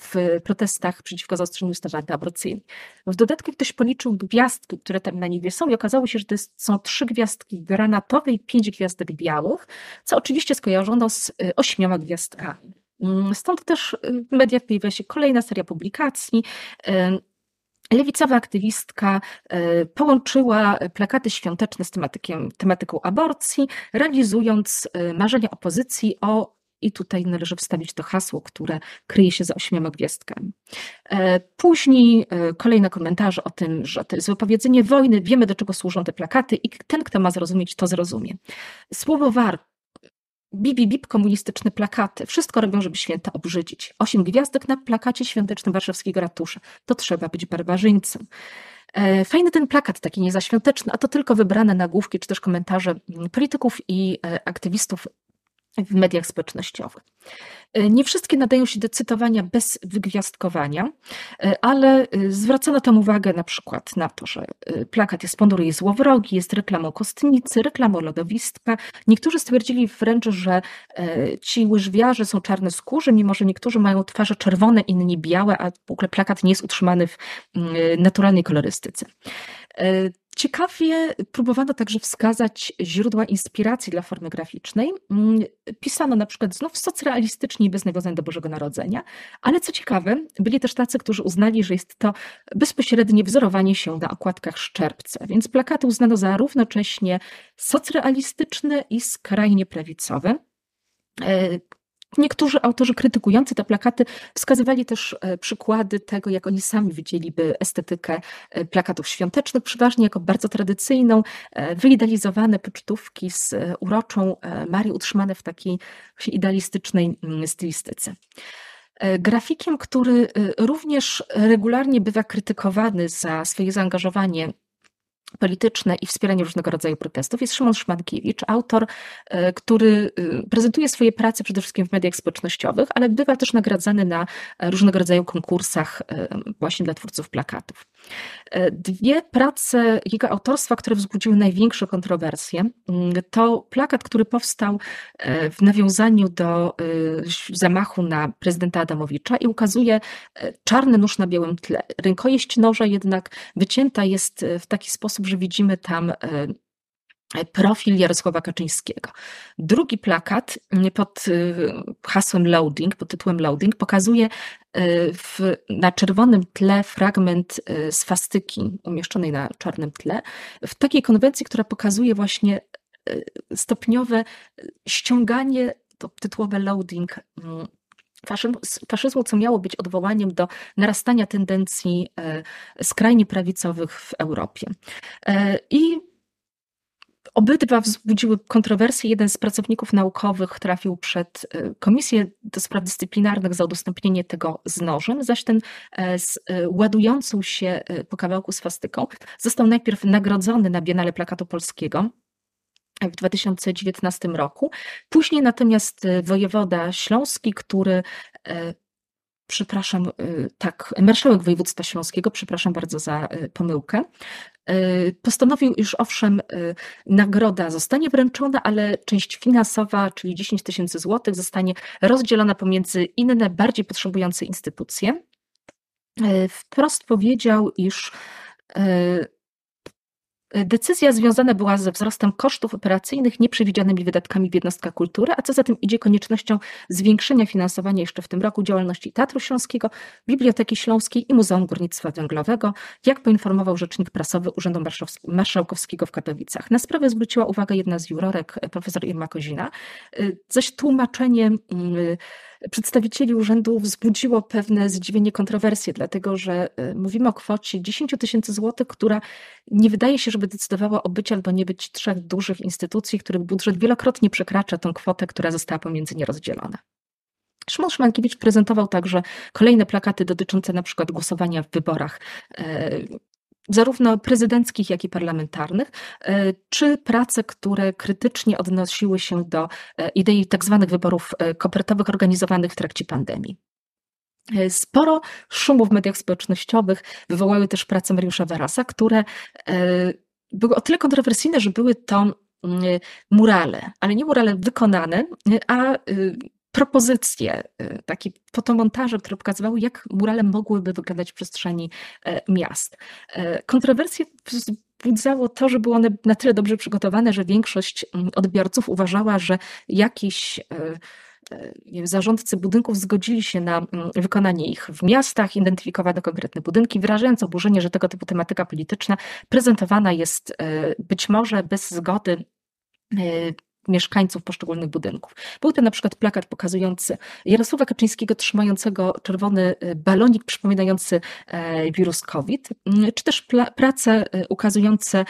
w protestach przeciwko zaostrzeniu ustawy antyaborcyjnej. W dodatku ktoś policzył gwiazdki, które tam na niebie są i okazało się, że to jest, są trzy gwiazdki granatowe i pięć gwiazdek białych, co oczywiście skojarzono z e, ośmioma gwiazdkami. Mm, stąd też w mediach pojawiła się kolejna seria publikacji, Lewicowa aktywistka e, połączyła plakaty świąteczne z tematyką aborcji, realizując e, marzenia opozycji o i tutaj należy wstawić to hasło, które kryje się za ośmioma gwiazdkami. E, później kolejne komentarze o tym, że to jest wypowiedzenie wojny, wiemy do czego służą te plakaty i ten, kto ma zrozumieć, to zrozumie. Słowo war Bibi Bip, komunistyczne plakaty. Wszystko robią, żeby święta obrzydzić. Osiem gwiazdek na plakacie świątecznym warszawskiego ratusza. To trzeba być barbarzyńcem. E, fajny ten plakat, taki niezaświąteczny, a to tylko wybrane nagłówki czy też komentarze polityków i e, aktywistów w mediach społecznościowych. E, nie wszystkie nadają się do cytowania bez wygwiazdkowania, e, ale e, zwracono tam uwagę na przykład na to, że plakat jest ponury, złowrogi, jest reklamą kostnicy, reklamą lodowistka. Niektórzy stwierdzili wręcz, że ci łyżwiarze są czarnoskórzy, mimo że niektórzy mają twarze czerwone, inni białe, a w ogóle plakat nie jest utrzymany w mm, naturalnej kolorystyce. Ciekawie próbowano także wskazać źródła inspiracji dla formy graficznej. Mm, pisano na przykład znów socrealistycznie bez nawiązań do Bożego Narodzenia, ale co ciekawe, byli też tacy, którzy uznali, że jest to bezpośrednie wzorowanie się na okładkach Szczerbca, więc plakaty uznano za równocześnie socrealistyczne i skrajnie prawicowe. Niektórzy autorzy krytykujący te plakaty wskazywali też e, przykłady tego, jak oni sami widzieliby estetykę e, plakatów świątecznych, przeważnie jako bardzo tradycyjną, e, wyidealizowane pocztówki z uroczą Marią utrzymane w takiej idealistycznej mm, stylistyce. Grafikiem, który również regularnie bywa krytykowany za swoje zaangażowanie polityczne i wspieranie różnego rodzaju protestów jest Szymon Szmankiewicz, autor, e, który e, prezentuje swoje prace przede wszystkim w mediach społecznościowych, ale bywa też nagradzany na różnego rodzaju konkursach e, właśnie dla twórców plakatów. Dwie prace jego autorstwa, które wzbudziły największe kontrowersje, mm, to plakat, który powstał w nawiązaniu do zamachu na prezydenta Adamowicza i ukazuje czarny nóż na białym tle. Rękojeść noża jednak wycięta jest w taki sposób, że widzimy tam profil Jarosława Kaczyńskiego. Drugi plakat mm, pod y, hasłem loading, pod tytułem loading, pokazuje y, w, na czerwonym tle fragment y, swastyki umieszczonej na czarnym tle, w takiej konwencji, która pokazuje właśnie stopniowe ściąganie, to tytułowe loading mm, faszyzmu, co miało być odwołaniem do narastania tendencji skrajnie prawicowych w Europie. I Obydwa wzbudziły kontrowersje. Jeden z pracowników naukowych trafił przed e, Komisję do Spraw Dyscyplinarnych za udostępnienie tego z nożem, zaś ten e, z e, ładującą się po kawałku swastyką został najpierw nagrodzony na Biennale Plakatu Polskiego w 2019 roku. Później natomiast wojewoda śląski, który przepraszam, tak, marszałek województwa śląskiego, przepraszam bardzo za pomyłkę, E, postanowił, iż owszem, nagroda zostanie wręczona, ale część finansowa, czyli 10 tysięcy złotych, zostanie rozdzielona pomiędzy inne, bardziej potrzebujące instytucje. Wprost powiedział, iż Decyzja związana była ze wzrostem kosztów operacyjnych, nieprzewidzianymi wydatkami w jednostkach kultury, a co za tym idzie koniecznością zwiększenia finansowania jeszcze w tym roku działalności Teatru Śląskiego, Biblioteki Śląskiej i Muzeum Górnictwa Węglowego, jak poinformował rzecznik prasowy Urzędu Marszałkowskiego w Katowicach. Na sprawę zwróciła uwagę jedna z jurorek, profesor Irma Kozina, zaś tłumaczenie mm, przedstawicieli urzędu wzbudziło pewne zdziwienie, kontrowersje, dlatego że y, mówimy o kwocie 10 tysięcy złotych, która nie wydaje się, żeby decydowała o być albo nie być trzech dużych instytucji, których budżet wielokrotnie przekracza tą kwotę, która została pomiędzy nie rozdzielona. Szymon Szymankiewicz prezentował także kolejne plakaty dotyczące na przykład głosowania w wyborach e, zarówno prezydenckich, jak i parlamentarnych, e, czy prace, które krytycznie odnosiły się do e, idei tzw. Tak wyborów e, kopertowych organizowanych w trakcie pandemii. Sporo szumu w mediach społecznościowych wywołały też prace Mariusza Warasa, które były o tyle kontrowersyjne, że były to mm, murale, ale nie murale wykonane, a propozycje, y, takie fotomontaże, które pokazywały, jak murale mogłyby wyglądać w przestrzeni e, miast. E, kontrowersje wzbudzało to, że były one na tyle dobrze przygotowane, że większość mm, odbiorców uważała, że jakiś e, zarządcy budynków zgodzili się na mm, wykonanie ich w miastach, identyfikowano konkretne budynki, wyrażając oburzenie, że tego typu tematyka polityczna prezentowana jest być może bez zgody mieszkańców poszczególnych budynków. Był to na przykład plakat pokazujący Jarosława Kaczyńskiego trzymającego czerwony e, balonik przypominający e, wirus COVID, mm, czy też prace e, ukazujące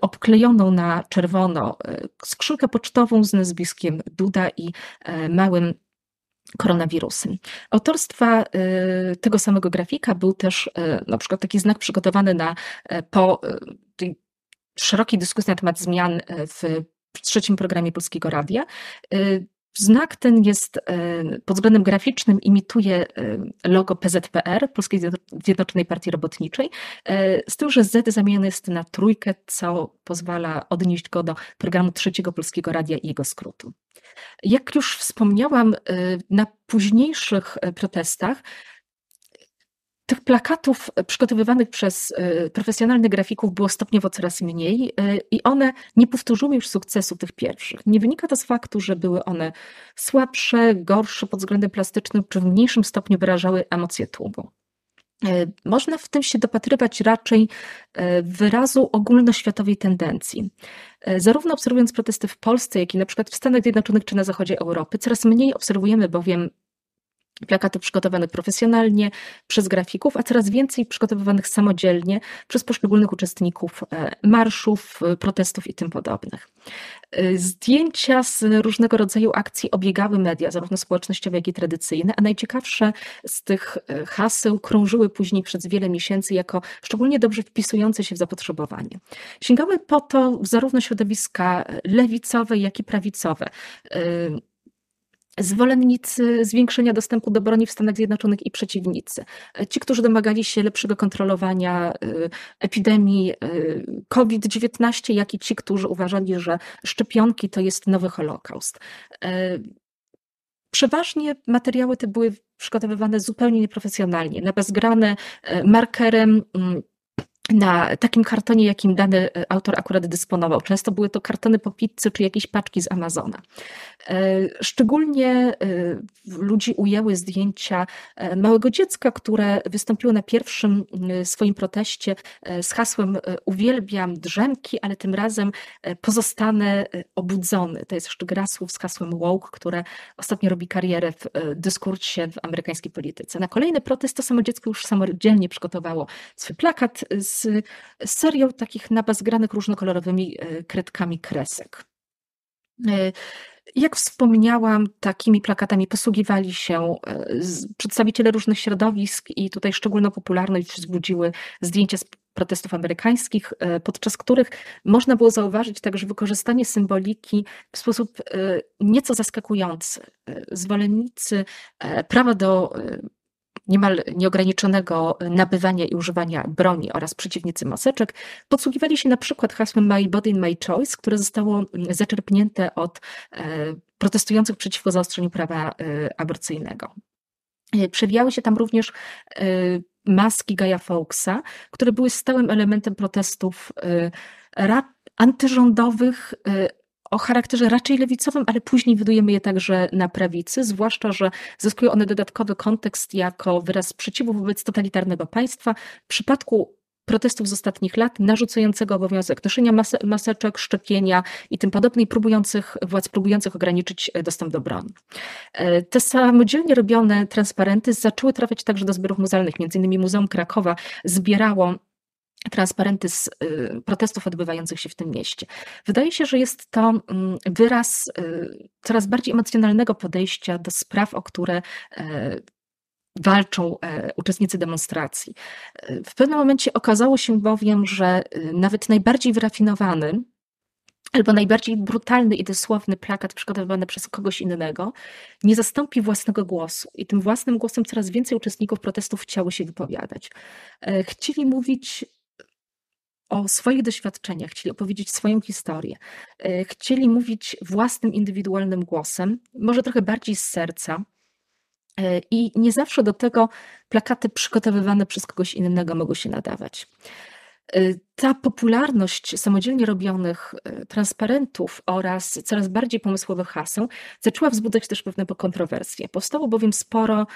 obklejoną na czerwono skrzynkę pocztową z nazwiskiem Duda i małym koronawirusem. Autorstwa tego samego grafika był też na przykład taki znak przygotowany na po szerokiej dyskusji na temat zmian e, w trzecim programie Polskiego Radia. E, znak ten jest e, pod względem graficznym imituje logo PZPR, Polskiej Zjednoczonej Partii Robotniczej, z tym, że Z zamieniony jest na trójkę, co pozwala odnieść go do programu Trzeciego Polskiego Radia i jego skrótu. Jak już wspomniałam, na późniejszych protestach tych plakatów przygotowywanych przez e, profesjonalnych grafików było stopniowo coraz mniej e, i one nie powtórzyły już sukcesu tych pierwszych. Nie wynika to z faktu, że były one słabsze, gorsze pod względem plastycznym, czy w mniejszym stopniu wyrażały emocje tłumu. E, można w tym się dopatrywać raczej wyrazu ogólnoświatowej tendencji. Zarówno obserwując protesty w Polsce, jak i na przykład w Stanach Zjednoczonych czy na zachodzie Europy, coraz mniej obserwujemy bowiem plakaty przygotowane profesjonalnie przez grafików, a coraz więcej przygotowywanych samodzielnie przez poszczególnych uczestników e, marszów, e, protestów i tym podobnych. E, zdjęcia z różnego rodzaju akcji obiegały media, zarówno społecznościowe, jak i tradycyjne, a najciekawsze z tych haseł krążyły później przez wiele miesięcy jako szczególnie dobrze wpisujące się w zapotrzebowanie. Sięgały po to zarówno środowiska lewicowe, jak i prawicowe zwolennicy zwiększenia dostępu do broni w Stanach Zjednoczonych i przeciwnicy. Ci, którzy domagali się lepszego kontrolowania y, epidemii y, COVID-19, jak i ci, którzy uważali, że szczepionki to jest nowy Holokaust. Y, przeważnie materiały te były przygotowywane zupełnie nieprofesjonalnie, nabezgrane markerem mm, na takim kartonie, jakim dany e, autor akurat dysponował. Często były to kartony po pizzy czy jakieś paczki z Amazona. E, szczególnie e, ludzi ujęły zdjęcia małego dziecka, które wystąpiło na pierwszym swoim proteście z hasłem Uwielbiam drzemki, ale tym razem pozostanę obudzony. To jest jeszcze gra słów z hasłem woke, które ostatnio robi karierę w dyskursie w amerykańskiej polityce. Na kolejny protest to samo dziecko już samodzielnie przygotowało swój plakat z z serią takich nabazgranych różnokolorowymi e, kredkami kresek. E, jak wspomniałam, takimi plakatami posługiwali się e, przedstawiciele różnych środowisk i tutaj szczególną popularność wzbudziły zdjęcia z protestów amerykańskich, podczas których można było zauważyć także wykorzystanie symboliki w sposób nieco zaskakujący. Zwolennicy prawa do niemal nieograniczonego nabywania i używania broni oraz przeciwnicy maseczek podsługiwali się na przykład hasłem My Body, My Choice, które zostało zaczerpnięte od e, protestujących przeciwko zaostrzeniu prawa e, aborcyjnego. E, przewijały się tam również maski Gaja Fawkesa, które były stałym elementem protestów antyrządowych, o charakterze raczej lewicowym, ale później widujemy je także na prawicy, zwłaszcza, że zyskują one dodatkowy kontekst jako wyraz sprzeciwu wobec totalitarnego państwa. W przypadku protestów z ostatnich lat, narzucającego obowiązek noszenia maseczek, szczepienia i tym podobnych, próbujących, władz próbujących ograniczyć e, dostęp do broni. E, te samodzielnie robione transparenty zaczęły trafiać także do zbiorów muzealnych. Między innymi Muzeum Krakowa zbierało transparenty z y, protestów odbywających się w tym mieście. Wydaje się, że jest to mm, wyraz y, coraz bardziej emocjonalnego podejścia do spraw, o które e, walczą e, uczestnicy demonstracji. E, w pewnym momencie okazało się bowiem, że y, nawet najbardziej wyrafinowany albo najbardziej brutalny i dosłowny plakat przygotowywany przez kogoś innego nie zastąpi własnego głosu. I tym własnym głosem coraz więcej uczestników protestów chciało się wypowiadać. Chcieli mówić o swoich doświadczeniach, chcieli opowiedzieć swoją historię, e, chcieli mówić własnym, indywidualnym głosem, może trochę bardziej z serca. E, I nie zawsze do tego plakaty przygotowywane przez kogoś innego mogą się nadawać. Y, ta popularność samodzielnie robionych y, transparentów oraz coraz bardziej pomysłowych haseł zaczęła wzbudzać też pewne kontrowersje. Powstało bowiem sporo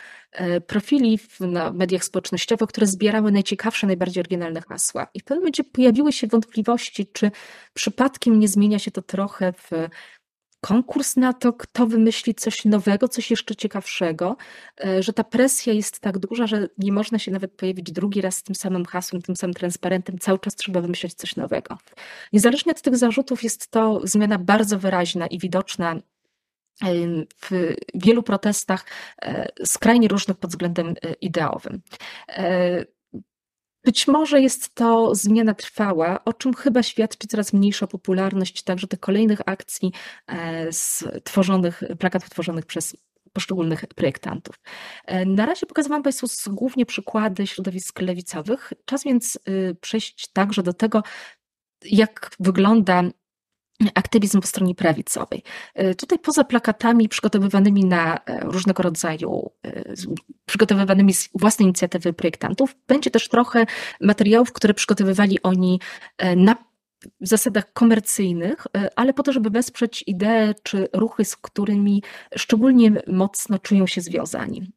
y, profili na mediach społecznościowych, które zbierały najciekawsze, najbardziej oryginalne hasła. I w pewnym momencie pojawiły się wątpliwości, czy przypadkiem nie zmienia się to trochę w konkurs na to, kto wymyśli coś nowego, coś jeszcze ciekawszego, e, że ta presja jest tak duża, że nie można się nawet pojawić drugi raz z tym samym hasłem, tym samym transparentem, cały czas trzeba wymyślać coś nowego. Niezależnie od tych zarzutów jest to zmiana bardzo wyraźna i widoczna w wielu protestach e, skrajnie różnych pod względem e, ideowym. Być może jest to zmiana trwała, o czym chyba świadczy coraz mniejsza popularność także tych kolejnych akcji e, tworzonych, plakatów tworzonych przez poszczególnych projektantów. E, na razie pokazywałam Państwu głównie przykłady środowisk lewicowych. Czas więc y, przejść także do tego, jak wygląda aktywizm po stronie prawicowej. E, tutaj poza plakatami przygotowywanymi na e, różnego rodzaju, e, przygotowywanymi z własnej inicjatywy projektantów, będzie też trochę materiałów, które przygotowywali oni na zasadach komercyjnych, ale po to, żeby wesprzeć idee czy ruchy, z którymi szczególnie mocno czują się związani.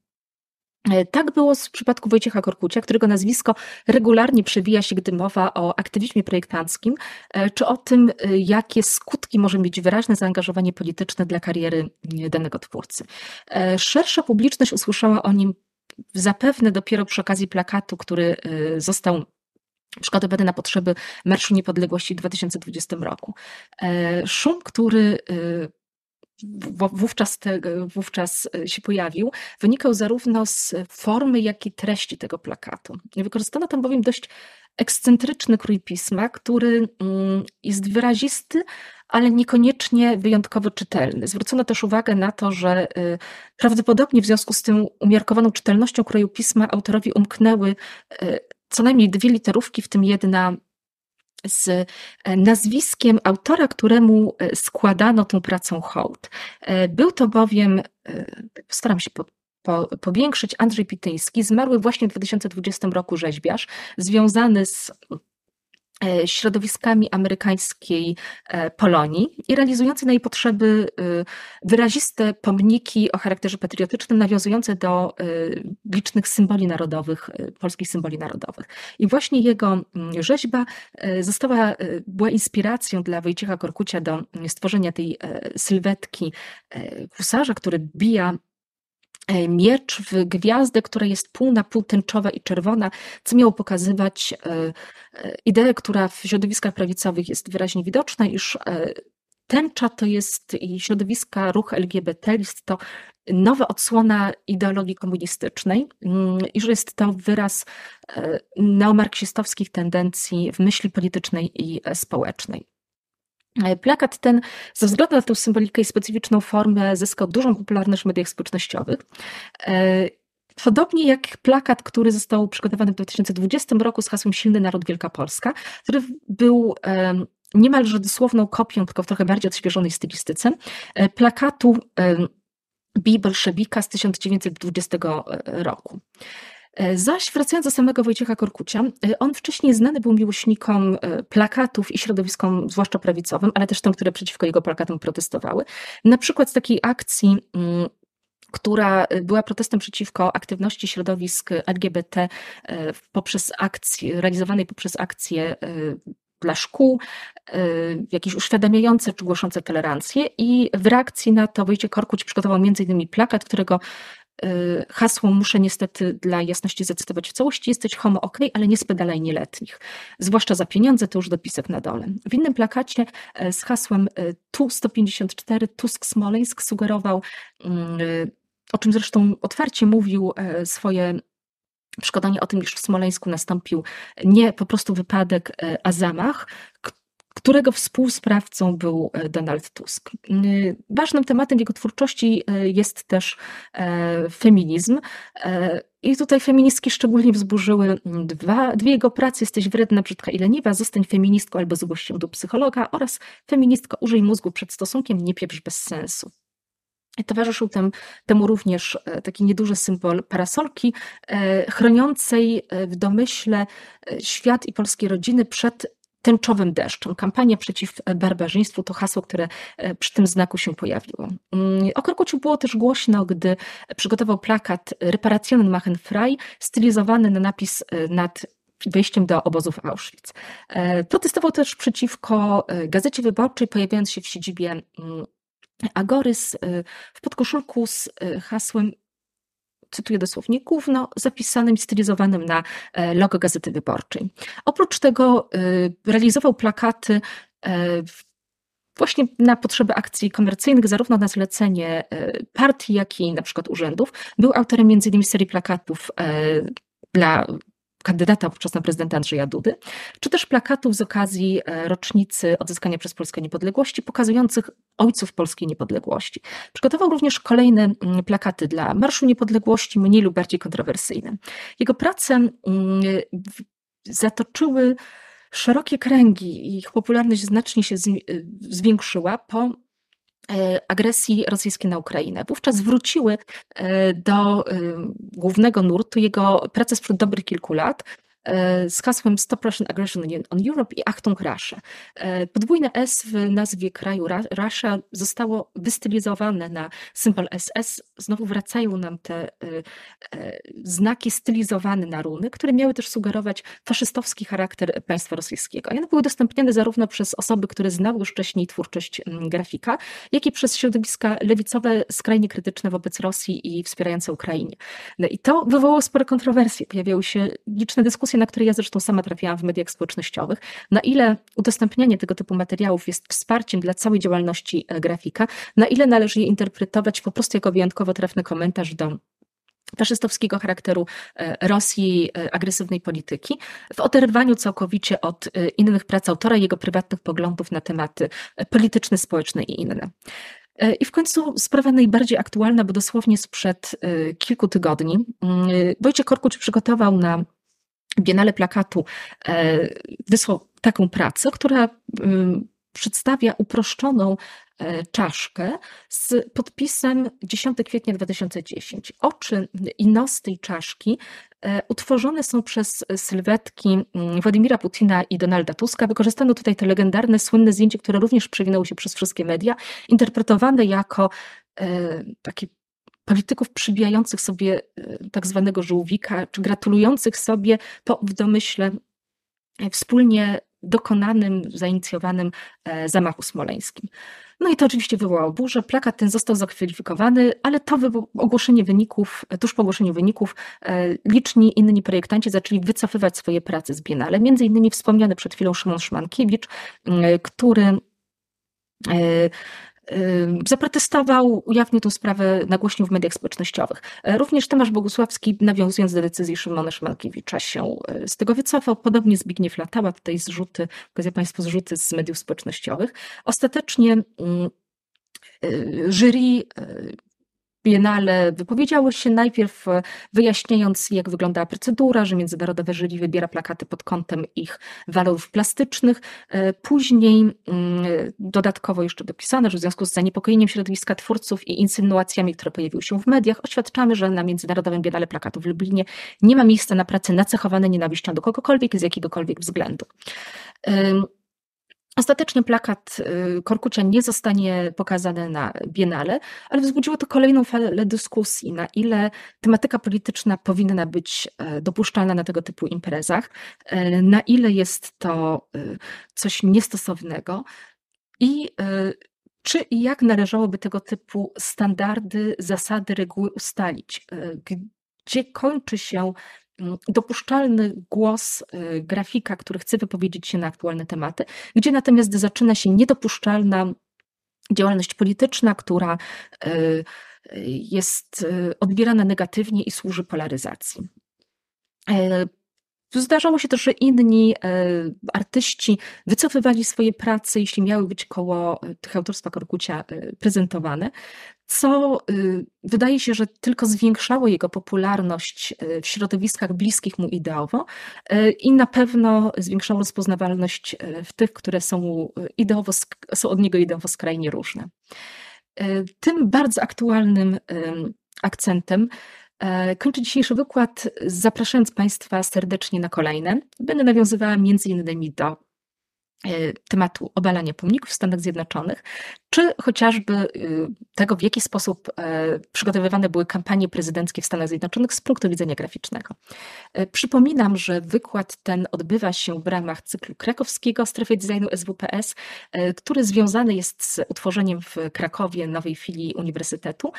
E, tak było w przypadku Wojciecha Korkucia, którego nazwisko regularnie przewija się, gdy mowa o aktywizmie projektanckim, e, czy o tym, e, jakie skutki może mieć wyraźne zaangażowanie polityczne dla kariery danego twórcy. Szersza publiczność usłyszała o nim zapewne dopiero przy okazji plakatu, który został przygotowany na potrzeby Marszu Niepodległości w 2020 roku. Szum, który wówczas, te, wówczas e, się pojawił, wynikał zarówno z formy, jak i treści tego plakatu. Wykorzystano tam bowiem dość ekscentryczny krój pisma, który mm, jest wyrazisty, ale niekoniecznie wyjątkowo czytelny. Zwrócono też uwagę na to, że y, prawdopodobnie w związku z tym umiarkowaną czytelnością kroju pisma autorowi umknęły y, co najmniej dwie literówki, w tym jedna z e, nazwiskiem autora, któremu e, składano tą pracą hołd. E, był to bowiem, staram się po, po, powiększyć, Andrzej Pityński, zmarły właśnie w 2020 roku rzeźbiarz, związany z środowiskami amerykańskiej e, Polonii i realizujący na jej potrzeby e, wyraziste pomniki o charakterze patriotycznym, nawiązujące do licznych symboli narodowych, polskich symboli narodowych. I właśnie jego mm, rzeźba została, była inspiracją dla Wojciecha Korkucia do stworzenia tej sylwetki husarza, który bija E, miecz w gwiazdę, która jest pół na pół tęczowa i czerwona, co miało pokazywać e, e, ideę, która w środowiskach prawicowych jest wyraźnie widoczna, iż tęcza to jest i środowiska ruch LGBT, jest to nowa odsłona ideologii komunistycznej mm, i że jest to wyraz neomarksistowskich tendencji w myśli politycznej i społecznej. E, plakat ten, ze względu na tę symbolikę i specyficzną formę, zyskał dużą popularność w mediach społecznościowych. E, podobnie jak plakat, który został przygotowany w 2020 roku z hasłem Silny Naród Wielka Polska, który był niemalże dosłowną kopią, tylko w trochę bardziej odświeżonej stylistyce, e, plakatu Bij Bolszewika z 1920 roku. E, zaś wracając do samego Wojciecha Korkucia, e, on wcześniej znany był miłośnikom e, plakatów i środowiskom, zwłaszcza prawicowym, ale też tym, które przeciwko jego plakatom protestowały. Na przykład z takiej akcji mm, która była protestem przeciwko aktywności środowisk LGBT poprzez akcję, realizowanej poprzez akcje dla szkół, jakieś uświadamiające czy głoszące tolerancję i w reakcji na to Wojciech Korkuć przygotował m.in. plakat, którego hasło muszę niestety dla jasności zacytować w całości, jesteś homo ok, ale nie spedalaj nieletnich. Zwłaszcza za pieniądze, to już dopisek na dole. W innym plakacie e, z hasłem e, Tu 154 Tusk Smoleńsk sugerował, mm, y, o czym zresztą otwarcie mówił swoje przekonanie o tym, iż w Smoleńsku nastąpił nie po prostu wypadek, a zamach, którego współsprawcą był e, Donald Tusk. Y, ważnym tematem jego twórczości e, jest też e, feminizm. I tutaj feministki szczególnie wzburzyły dwa, dwie jego prace. Jesteś wredna, brzydka i leniwa, zostań feministką albo zgłoś się do psychologa oraz feministka użyj mózgu przed stosunkiem, nie pieprz bez sensu. Towarzyszył tem, temu również taki nieduży symbol parasolki, chroniącej w domyśle świat i polskie rodziny przed tęczowym deszczem. Kampania przeciw barbarzyństwu to hasło, które e, przy tym znaku się pojawiło. Mm, o Korkuciu było też głośno, gdy przygotował plakat Reparationen machen frei, stylizowany na napis e, nad wejściem do obozów Auschwitz. E, protestował też przeciwko Gazecie Wyborczej, pojawiając się w siedzibie mm, Agorys w podkoszulku z hasłem cytuję dosłownie, gówno zapisanym i stylizowanym na e, logo Gazety Wyborczej. Oprócz tego e, realizował plakaty e, właśnie na potrzeby akcji komercyjnych, zarówno na zlecenie partii, jak i na przykład urzędów. Był autorem m.in. serii plakatów dla kandydata wówczas na prezydenta Andrzeja Dudy, czy też plakatów z okazji e, rocznicy odzyskania przez Polskę niepodległości, pokazujących ojców polskiej niepodległości. Przygotował również kolejne mm, plakaty dla Marszu Niepodległości, mniej lub bardziej kontrowersyjne. Jego prace mm, zatoczyły szerokie kręgi, ich popularność znacznie się zwiększyła po E, agresji rosyjskiej na Ukrainę. Wówczas wróciły e, do e, głównego nurtu jego prace sprzed dobrych kilku lat, E, z hasłem Stop Russian Aggression on Europe i Achtung Russia. E, podwójne S w nazwie kraju Russia zostało wystylizowane na symbol SS. Znowu wracają nam te e, znaki stylizowane na runy, które miały też sugerować faszystowski charakter państwa rosyjskiego. I one były udostępniane zarówno przez osoby, które znały już wcześniej twórczość grafika, jak i przez środowiska lewicowe skrajnie krytyczne wobec Rosji i wspierające Ukrainie. No i to wywołało spore kontrowersje. Pojawiały się liczne dyskusje na które ja zresztą sama trafiałam w mediach społecznościowych, na ile udostępnianie tego typu materiałów jest wsparciem dla całej działalności e, grafika, na ile należy je interpretować po prostu jako wyjątkowo trafny komentarz do faszystowskiego charakteru Rosji, agresywnej polityki, w oderwaniu całkowicie od innych prac autora, jego prywatnych poglądów na tematy polityczne, społeczne i inne. I w końcu sprawa najbardziej aktualna, bo dosłownie sprzed kilku tygodni mm, Wojciech Korkucz przygotował na Biennale Plakatu, wysłał taką pracę, która przedstawia uproszczoną e, czaszkę z podpisem 10 kwietnia 2010. Oczy i nos tej czaszki e, utworzone są przez sylwetki mm, Władimira Putina i Donalda Tuska. Wykorzystano tutaj te legendarne, słynne zdjęcie, które również przewinęło się przez wszystkie media, interpretowane jako e, takie polityków przybijających sobie tak zwanego żółwika, czy gratulujących sobie po w domyśle wspólnie dokonanym, zainicjowanym e, zamachu smoleńskim. No i to oczywiście wywołało burzę. Plakat ten został zakwalifikowany, ale to ogłoszenie wyników, tuż po ogłoszeniu wyników, e, liczni inni projektanci zaczęli wycofywać swoje prace z Biennale. Między innymi wspomniany przed chwilą Szymon Szmankiewicz, który e, zaprotestował, ujawnił tę sprawę nagłośnił w mediach społecznościowych. E, również Tomasz Bogusławski, nawiązując do decyzji Szymona Szmalkiewicza, się e, z tego wycofał. Podobnie Zbigniew Latała, tutaj zrzuty, pokazuję Państwu zrzuty z mediów społecznościowych. Ostatecznie mm, e, jury Biennale wypowiedziało się najpierw e, wyjaśniając, jak wyglądała procedura, że międzynarodowe jury wybiera plakaty pod kątem ich walorów plastycznych. E, później mm, dodatkowo jeszcze dopisano, że w związku z zaniepokojeniem środowiska twórców i insynuacjami, które pojawiły się w mediach, oświadczamy, że na Międzynarodowym Biennale Plakatu w Lublinie nie ma miejsca na prace nacechowane nienawiścią do kogokolwiek z jakiegokolwiek względu. Ostatecznie plakat y, Korkucia nie zostanie pokazany na Biennale, ale wzbudziło to kolejną falę dyskusji, na ile tematyka polityczna powinna być e, dopuszczalna na tego typu imprezach, e, na ile jest to y, coś niestosownego i y, czy i jak należałoby tego typu standardy, zasady, reguły ustalić. E, gdzie kończy się dopuszczalny głos y, grafika, który chce wypowiedzieć się na aktualne tematy, gdzie natomiast zaczyna się niedopuszczalna działalność polityczna, która y, y, jest odbierana negatywnie i służy polaryzacji. Zdarzało się też, że inni e, artyści wycofywali swoje prace, jeśli miały być koło e, tych autorstwa Korkucia e, prezentowane, co wydaje się, że tylko zwiększało jego popularność w środowiskach bliskich mu ideowo i na pewno zwiększało rozpoznawalność w tych, które są, ideowo, są od niego ideowo skrajnie różne. Tym bardzo aktualnym akcentem kończę dzisiejszy wykład, zapraszając Państwa serdecznie na kolejne. Będę nawiązywała między innymi do E, tematu obalania pomników w Stanach Zjednoczonych, czy chociażby y, tego, w jaki sposób e, przygotowywane były kampanie prezydenckie w Stanach Zjednoczonych z punktu widzenia graficznego. E, przypominam, że wykład ten odbywa się w ramach cyklu krakowskiego strefy designu SWPS, który związany jest z utworzeniem w Krakowie nowej filii Uniwersytetu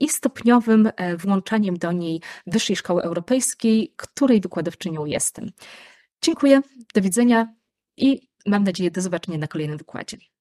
i stopniowym włączaniem do niej Wyższej Szkoły Europejskiej, której wykładowczynią jestem. Dziękuję, do widzenia i Mam nadzieję do zobaczenia na kolejnym wykładzie.